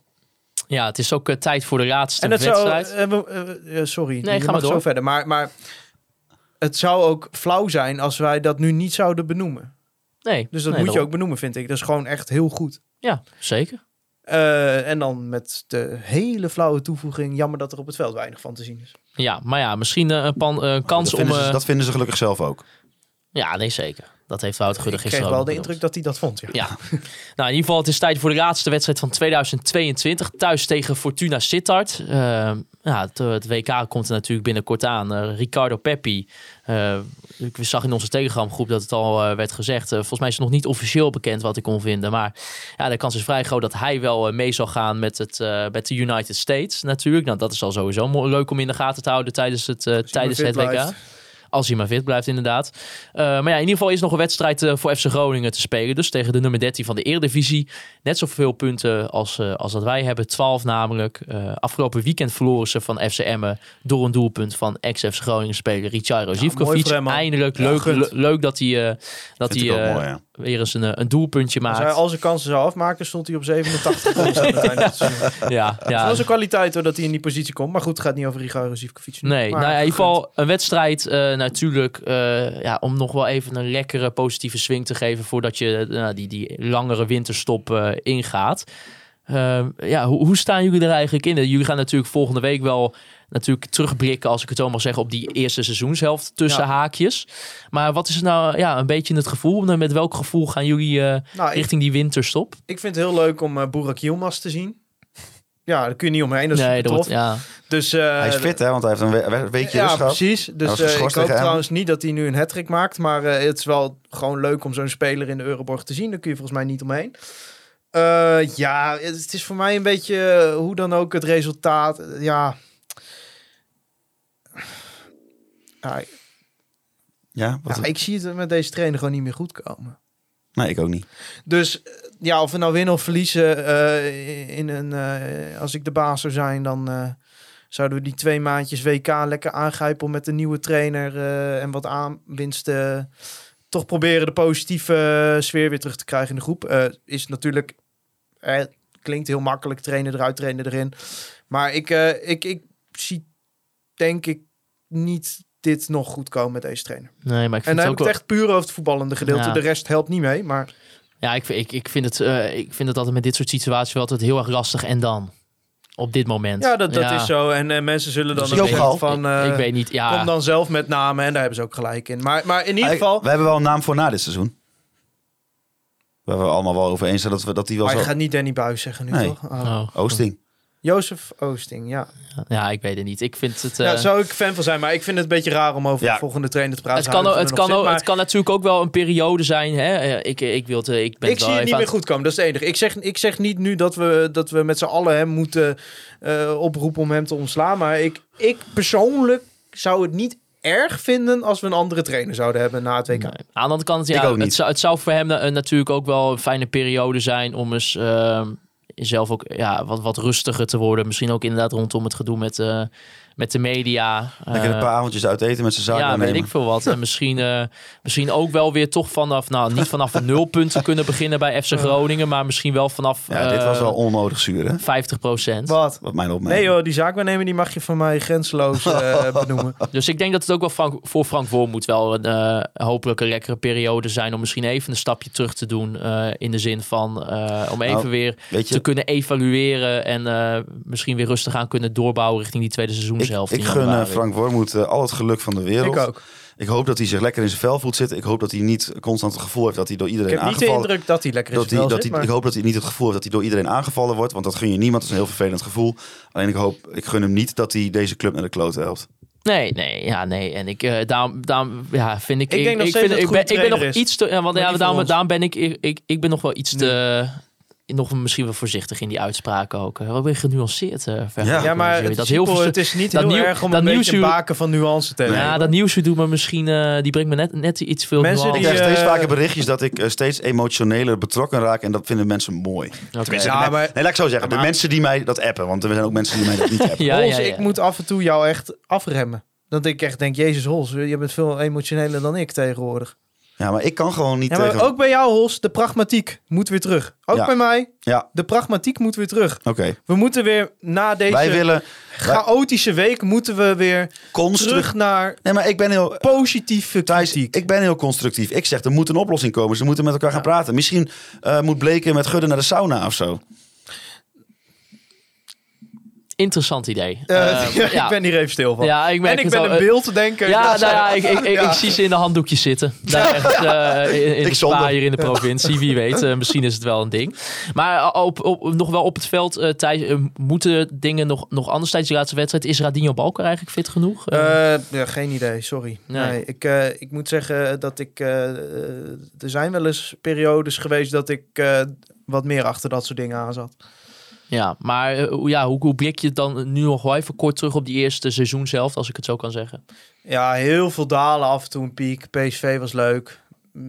ja, het is ook eh, tijd voor de laatste En dat zou, wedstrijd. eh, we- eh, sorry, Nee, ga maar door. zo verder. Maar, maar het zou ook flauw zijn als wij dat nu niet zouden benoemen. nee, Dus dat nee, moet je ook benoemen, vind ik. Dat is gewoon echt heel goed. Ja, zeker. Eh, en dan met de hele flauwe toevoeging. Jammer dat er op het veld weinig van te zien is. Ja, maar ja, misschien een pan, kans Dat om... vinden, ze, eh, dat vinden ze gelukkig zelf ook. Ja, nee, zeker. Dat heeft Wouter Gudde Ik kreeg gisteren wel de indruk dat hij dat vond. Ja. Ja, (laughs) nou in ieder geval, het is tijd voor de laatste wedstrijd van 2022. Thuis tegen Fortuna Sittard. Ja, het, eh, het WK komt er natuurlijk binnenkort aan. Eh, Ricardo Peppi. eh, ik zag in onze Telegram-groep dat het al werd gezegd. Volgens mij is het nog niet officieel bekend wat ik kon vinden. Maar ja, de kans is vrij groot dat hij wel mee zal gaan met, het, met de United States natuurlijk. Nou, dat is al sowieso leuk om in de gaten te houden tijdens het, tijdens het WK. blijft. Als hij maar fit blijft, inderdaad. Eh, maar ja, in ieder geval is nog een wedstrijd eh, voor FC Groningen te spelen. Dus tegen de nummer 13 van de Eredivisie. Net zoveel punten als, eh, als dat wij hebben. 12 namelijk. Eh, afgelopen weekend verloren ze van FC Emmen door een doelpunt van ex-FC Groningen speler Richardo mooi Zivkovic. Eindelijk. Ja, leuk, leuk dat hij, eh, dat Vind hij ik ook eh, mooi, ja. Weer eens een, eh, een doelpuntje Als hij maakt. al zijn kansen zou afmaken, stond hij op 87 goals aan het einde van het seizoen. Ja, Dat ja. was een kwaliteit hoor, dat hij in die positie komt. Maar goed, het gaat niet over Rigo Zivkovic. Nee, Maar nou ja, in ieder geval een wedstrijd eh, natuurlijk eh, ja, om nog wel even een lekkere positieve swing te geven voordat je eh, die, die langere winterstop ingaat. Ehm, ja, hoe, hoe staan jullie er eigenlijk in? Jullie gaan natuurlijk volgende week wel natuurlijk terugblikken, als ik het zo mag zeggen, op die eerste seizoenshelft tussen Ja. haakjes. Maar wat is nou ja, een beetje het gevoel? Met welk gevoel gaan jullie eh, Nou, ik, richting die winterstop? ik vind het heel leuk om uh, Burak Yilmaz te zien. Ja, daar kun je niet omheen. Dat is nee, dat ja. Dus, eh, Hij is fit, hè? Want hij heeft een we- we- weekje Ja, rust gehad. precies. Dus eh, ik hoop hem. trouwens niet dat hij nu een hat maakt. Maar eh, het is wel gewoon leuk om zo'n speler in de Euroborg te zien. Daar kun je volgens mij niet omheen. Eh, ja, het is voor mij een beetje eh, hoe dan ook het resultaat. eh, Ja. Ja, Ja, wat, ja, ik zie het met deze trainer gewoon niet meer goed komen. nee, ik ook niet. Dus eh, ja, of we nou winnen of verliezen, eh, in een, eh, als ik de baas zou zijn, dan zouden we die twee maandjes WK lekker aangrijpen om met een nieuwe trainer en wat aanwinsten toch proberen de positieve sfeer weer terug te krijgen in de groep. Is natuurlijk, eh, klinkt heel makkelijk, trainen eruit, trainen erin. Maar ik, ik, ik zie, denk ik, niet dit nog goed komen met deze trainer. Nee, maar ik En vind dan het heb ook ik wel... het echt puur over het voetballende gedeelte. Ja. De rest helpt niet mee, maar... Ja, ik, ik, ik, vind het, eh, ik vind het altijd met dit soort situaties wel altijd heel erg lastig. En dan? Op dit moment. Ja, dat, dat is zo. En eh, mensen zullen dan Dus ook zeggen Gal. van... eh, ik, ik weet niet, ja. Kom dan zelf met namen en daar hebben ze ook gelijk in. Maar, maar in ieder geval... we hebben wel een naam voor na dit seizoen. Waar we allemaal wel over eens zijn dat, we, dat die wel Maar je zo... gaat niet Danny Buis zeggen nu, Nee. toch? Oh. Oh, Oosting. Jozef Oosting, ja. ja, ik weet het niet. Ik vind het... eh, ja. Zou ik fan van zijn, maar ik vind het een beetje raar om over Ja. de volgende trainer te praten. het, kan, het, kan, zit, het kan natuurlijk ook wel een periode zijn. Hè? Eh, Ik, ik, wil het, ik ben ik zie het niet aan meer goed komen, dat is het enige. Ik zeg, ik zeg niet nu dat we, dat we met z'n allen hem moeten eh, oproepen om hem te ontslaan. Maar ik, ik persoonlijk zou het niet erg vinden als we een andere trainer zouden hebben na het WK. Nee. Aan de andere kant, Ik ja, ook niet. het, zou, het zou voor hem natuurlijk ook wel een fijne periode zijn om eens ehm, zelf ook ja, wat, wat rustiger te worden. Misschien ook inderdaad rondom het gedoe met, eh, met de media. Lekker een Eh, paar avondjes uit eten met zijn zaak ja, weet ik veel wat. En misschien, eh, misschien ook wel weer toch vanaf, nou niet vanaf een nulpunt kunnen beginnen bij FC Groningen, maar misschien wel vanaf Ja, dit was eh, wel onnodig zuur, hè? 50 procent. Wat? Wat mijn opmerking. Nee joh, die zaakwaarnemer die mag je van mij grenzeloos eh, (laughs) benoemen. Dus ik denk dat het ook wel Frank, voor Frank wel een eh, hopelijk een lekkere periode zijn om misschien even een stapje terug te doen eh, in de zin van eh, om even Nou, weer te kunnen evalueren en eh, misschien weer rustig aan kunnen doorbouwen richting die tweede ik, ik gun eh, januari. Frank Wormoed eh, al het geluk van de wereld. Ik ook. Ik hoop dat hij zich lekker in zijn vel voelt zitten. Ik hoop dat hij niet constant het gevoel heeft dat hij door Ik iedereen heb niet de aangevallen indruk dat hij lekker in dat zijn hij, vel dat zit, hij, maar- Ik hoop dat hij niet het gevoel heeft dat hij door iedereen aangevallen wordt. Want dat gun je niemand. Dat is een heel vervelend gevoel. Alleen ik hoop, ik gun hem niet dat hij deze club naar de klote helpt. Nee, nee, ja, nee. En ik, eh daarom, daarom ja, vind ik... Ik denk nog steeds vind, dat het ik, ben, ik ben nog iets te... Ja, want ja, daarom, daarom ben ik, ik, ik... Ik ben nog wel iets te... Nog misschien wel voorzichtig in die uitspraken ook. Wel weer genuanceerd. eh Ja, Ja, maar het, dat is heel veel... het is niet dat heel nieuw- erg om dat een beetje baken van nuance te hebben. Ja, dat nieuwsje doet me misschien... eh, die brengt me net, net iets veel Mensen die, nuance. krijg steeds eh, vaker berichtjes dat ik steeds emotioneler betrokken raak. En dat vinden mensen mooi. Oké. Ja, Nee, maar- nee, laat ik zo zeggen. De mensen die mij dat appen. Want er zijn ook mensen die mij dat niet appen. (laughs) Ja, Hols, ja, ja. ik moet af en toe jou echt afremmen. Dat ik echt denk, Jezus Hols, je bent veel emotioneler dan ik tegenwoordig. Ja, maar ik kan gewoon niet Ja, maar tegen... ook bij jou Hols, de pragmatiek moet weer terug. Ook Ja. bij mij, Ja, de pragmatiek moet weer terug. oké. We moeten weer na deze Wij willen chaotische week, moeten we weer constructief... terug naar Nee, maar ik ben heel... positieve Thijs, kritiek. ik ben heel constructief. Ik zeg, er moet een oplossing komen. Ze moeten met elkaar gaan praten. Misschien eh, moet Bleken met Gudde naar de sauna of zo. Interessant idee. Eh, Eh, ja, (laughs) ja. Ik ben hier even stil van. Ja, ik merk en ik ben al, een eh, beelddenker. Ja, dus, nou eh, ja, ik, ik, ik, (laughs) Ja. ik zie ze in de handdoekjes zitten. Daar eh, in, in Ik spa hier in de provincie. Wie weet, misschien is het wel een ding. Maar op, op, nog wel op het veld, eh, moeten dingen nog, nog anders tijdens de laatste wedstrijd? Is Radinho Balker eigenlijk fit genoeg? Ja, geen idee, sorry. Nee. Nee. ik, ik moet zeggen dat ik... er zijn wel eens periodes geweest dat ik wat meer achter dat soort dingen aan zat. Ja, maar eh, ja, hoe, hoe blik je het dan nu nog wel even kort terug op die eerste seizoen zelf, als ik het zo kan zeggen? Ja, heel veel dalen, af en toe een piek. PSV was leuk.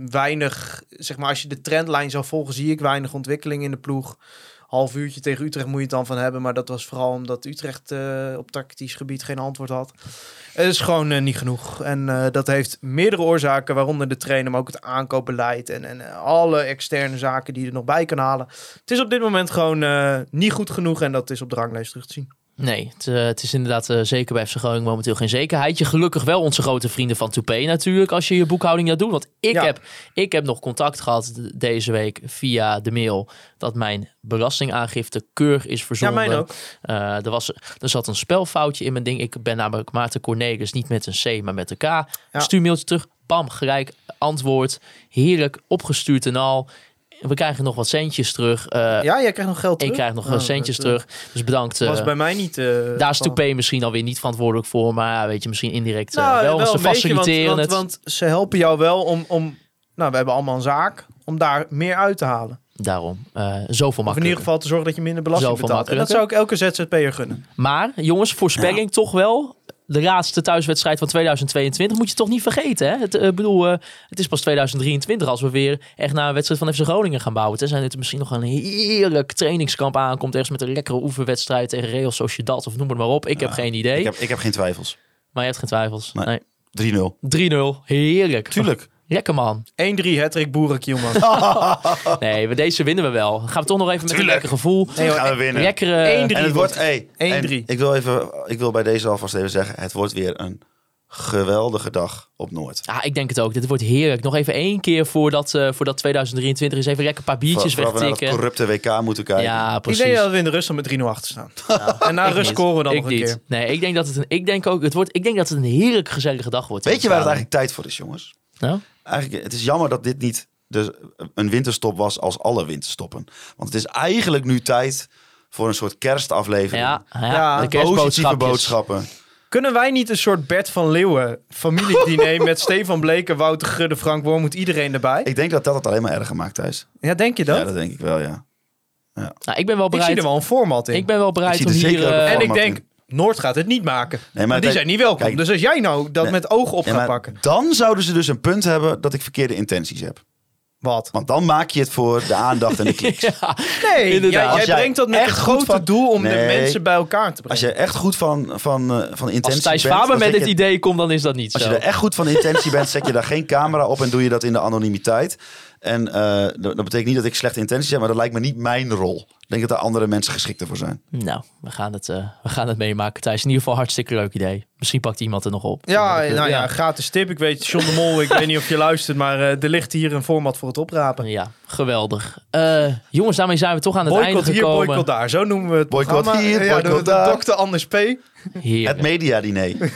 Weinig, zeg maar, als je de trendlijn zou volgen, zie ik weinig ontwikkeling in de ploeg. Half uurtje tegen Utrecht moet je het dan van hebben. Maar dat was vooral omdat Utrecht eh, op tactisch gebied geen antwoord had. Het is gewoon eh, niet genoeg. En eh, dat heeft meerdere oorzaken, waaronder de trainer, maar ook het aankoopbeleid. En, en alle externe zaken die je er nog bij kan halen. Het is op dit moment gewoon niet goed genoeg. En dat is op de ranglijst terug te zien. Nee, het, eh, het is inderdaad eh, zeker bij FC Groningen momenteel geen zekerheidje. Gelukkig wel onze grote vrienden van Toupé natuurlijk, als je je boekhouding gaat doen. Want ik, Ja. heb, ik heb nog contact gehad deze week via de mail dat mijn belastingaangifte keurig is Ja, verzonden. mijn ook. Eh, er, was, er zat een spelfoutje in mijn ding. Ik ben namelijk Maarten Cornelis, niet met een C, maar met een K. Stuur mailtje terug, bam, gelijk antwoord. Heerlijk, opgestuurd en al. We krijgen nog wat centjes terug. Eh, Ja, jij krijgt nog geld terug. ik krijg nog Oh, centjes dat, eh, terug. Dus bedankt. was eh, bij mij niet. daar is. Toupé misschien alweer niet verantwoordelijk voor, maar ja, weet je, misschien indirect Nou, wel. want ze beetje, faciliteren want, het. want, want ze helpen jou wel om, om... Nou, we hebben allemaal een zaak om daar meer uit te halen. Daarom, zoveel Of in ieder makkelijker. geval te zorgen dat je minder belasting betaalt. En dat zou ik elke ZZP'er gunnen. Maar jongens, voorspelling toch wel. De laatste thuiswedstrijd van 2022 moet je toch niet vergeten. Hè? Het, eh, bedoel, eh, het is pas 2023 als we weer echt naar een wedstrijd van FC Groningen gaan bouwen. Tenzij er misschien nog een heerlijk trainingskamp aankomt. Ergens met een lekkere oefenwedstrijd tegen Real Sociedad of noem het maar op. Ik heb geen idee. Ik heb, ik heb geen twijfels. Maar je hebt geen twijfels. Nee. Nee. 3-0. 3-0. Heerlijk. Tuurlijk. Lekker man. 1-3 Hattrick Boerik, jongen. (laughs) Nee, we- deze winnen we wel. Dan gaan we toch nog even met een lekker gevoel. Nee, gaan we winnen. Lekkere... 1-3 En het wordt, hey, 1-3. en Ik wil, even, ik wil bij deze alvast even zeggen, het wordt weer een geweldige dag op Noord. Ja, ik denk het ook. Dit wordt heerlijk. Nog even één keer voordat, eh voordat 2023 is. Even lekker een paar biertjes Voordat we naar het wegtikken. corrupte WK moeten kijken. Ja, Ik precies. denk dat we in de rust dan met 3-0 achter staan. (laughs) en na Ik rust scoren we dan ik nog een keer. Nee, ik denk dat het een, ik denk ook, het wordt, ik denk dat het een heerlijk gezellige dag wordt. Weet je waar het eigenlijk tijd voor is, jongens? Nou? Eigenlijk, het is jammer dat dit niet de, een winterstop was als alle winterstoppen. Want het is eigenlijk nu tijd voor een soort kerstaflevering. Ja, ja, Ja, de Positieve boodschappen. Kunnen wij niet een soort Bert van Leeuwen familiediner (laughs) met Stefan Bleken, Wouter Gudde, Frank Wormoed, iedereen erbij? Ik denk dat dat het alleen maar erger maakt, Thijs. Ja, denk je dat? Ja, dat denk ik wel, ja. Nou, ik ben wel ik zie bereid, er wel een format in. ik ben wel Ik bereid zie om er hier... zeker ook een eh, en ik denk. Noord gaat het niet maken. Nee, maar Maar die kijk- zijn niet welkom. kijk- dus als jij nou dat Nee. met ogen op gaat pakken. dan zouden ze dus een punt hebben dat ik verkeerde intenties heb. Wat? Want dan maak je het voor de aandacht en de (laughs) kliks. ja, Nee, Inderdaad. jij, Als jij jij brengt dat met echt het goed grote van- doel om de mensen bij elkaar te Als brengen. je echt goed van, van, eh, van intentie als Thijs bent... Faber dan met het idee komt, dan is dat niet Als zo. je er echt goed van intentie bent, zet je daar geen camera op en doe je dat in de anonimiteit. En eh, dat, dat betekent niet dat ik slechte intenties heb, maar dat lijkt me niet mijn rol. Ik denk dat er andere mensen geschikter voor zijn. Nou, we gaan, het, eh, we gaan het meemaken, Thijs. In ieder geval hartstikke leuk idee. Misschien pakt iemand er nog op. Ja, nou ja, gratis tip. Ik weet, John de Mol, ik weet niet of je luistert, maar eh, er ligt hier een format voor het oprapen. Ja, geweldig. Eh, jongens, daarmee zijn we toch aan het einde Boycott hier, gekomen. boycott daar. Zo noemen we het Boycott programma. hier, ja, de- boycott de, daar. dokter Anders P. Heerlijk. Het media-diner. (laughs)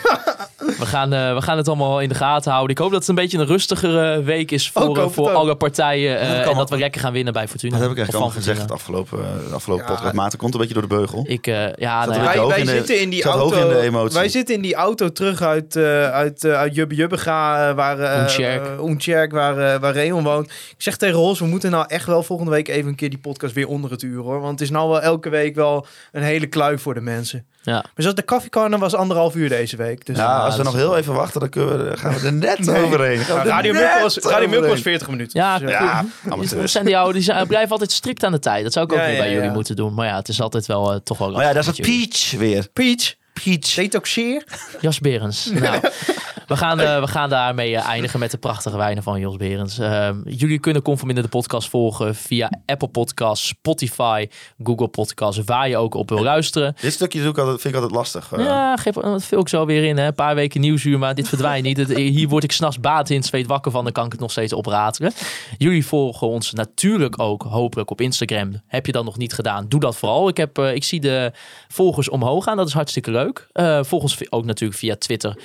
We gaan, eh, we gaan het allemaal in de gaten houden. Ik hoop dat het een beetje een rustigere week is voor, eh, voor alle partijen. eh, kan en dat we lekker gaan winnen bij Fortuna. Dat heb ik eigenlijk al gezegd het afgelopen, de afgelopen Ja, podcast. Maarten komt een beetje door de beugel. Ik, eh, ja, nou Wij, hoog wij in de- zitten in die auto. in de emotie. wij zitten in die auto terug uit, eh uit, eh uit Jubbe Jubbega, eh, waar eh eh, Oentjerk, waar, eh, waar Reon woont. Ik zeg tegen Ros, we moeten nou echt wel volgende week even een keer die podcast weer onder het uur hoor. Want het is nou wel elke week wel een hele kluif voor de mensen. Ja. Maar zoals de koffiecorner was anderhalf uur deze week. Dus Ja, als we dat nog heel even wachten, dan kunnen we, gaan we er net overheen. Gaan Nou, er Radio Milk was, Radio Milk was overheen. 40 minuten. Ja, Dus. Ja, amateurs. zijn die oude, die zijn, blijven altijd strikt aan de tijd. Dat zou ik ook Ja, weer ja, bij ja, jullie ja. moeten doen. Maar ja, het is altijd wel eh, toch wel Maar ja, daar is het. Peach weer. Peach, Peach. detoxeer. Jas Berens. Nou, (laughs) We gaan, eh, we gaan daarmee eh, eindigen met de prachtige wijnen van Jos Berends. Ehm, jullie kunnen Conforminder de podcast volgen via Apple Podcasts, Spotify, Google Podcasts, waar je ook op wil luisteren. Dit stukje doe ik altijd, vind ik altijd lastig. eh. Ja, geef, dat vul ik zo weer in. Hè. Een paar weken nieuwsuur, maar dit verdwijnt niet. Het- hier word ik s'nachts baat in, zweet wakker van. Dan kan ik het nog steeds opratelen. Jullie volgen ons natuurlijk ook hopelijk op Instagram. Heb je dat nog niet gedaan? Doe dat vooral. Ik, heb, ik zie de volgers omhoog gaan. Dat is hartstikke leuk. Eh volg ons ook natuurlijk via Twitter,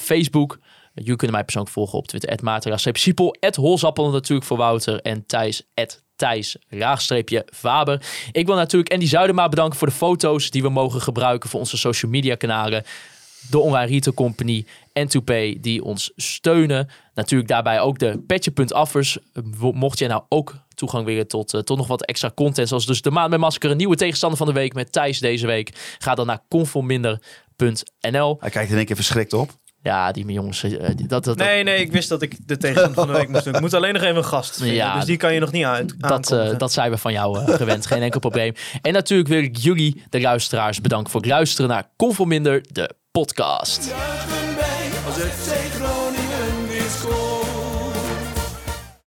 Facebook. Jullie kunnen mij persoonlijk volgen op Twitter. Maarten Siepel. Holzappel natuurlijk voor Wouter. En Thijs. Thijs, laagstreepje, Faber. Ik wil natuurlijk Andy Zuidema bedanken voor de foto's die we mogen gebruiken voor onze social media kanalen. De Online Retail Company en 2Pay die ons steunen. Natuurlijk daarbij ook de petje.affers. Mocht jij nou ook toegang willen tot, eh, tot nog wat extra content. Zoals dus de maand met masker. Een nieuwe tegenstander van de week met Thijs deze week. Ga dan naar conforminder.nl. Hij kijkt in één keer verschrikt op. Ja, die jongens. eh, die- dat, dat, Nee, nee, ik wist dat ik de tegenstander van de week moest doen. Ik moet alleen nog even een gast (laughs) vinden. Ja, dus die kan je nog niet uit Dat, eh, dat zijn we van jou eh, gewend. Geen enkel probleem. En natuurlijk wil ik jullie, de luisteraars, bedanken voor het luisteren naar Conforminder, de podcast.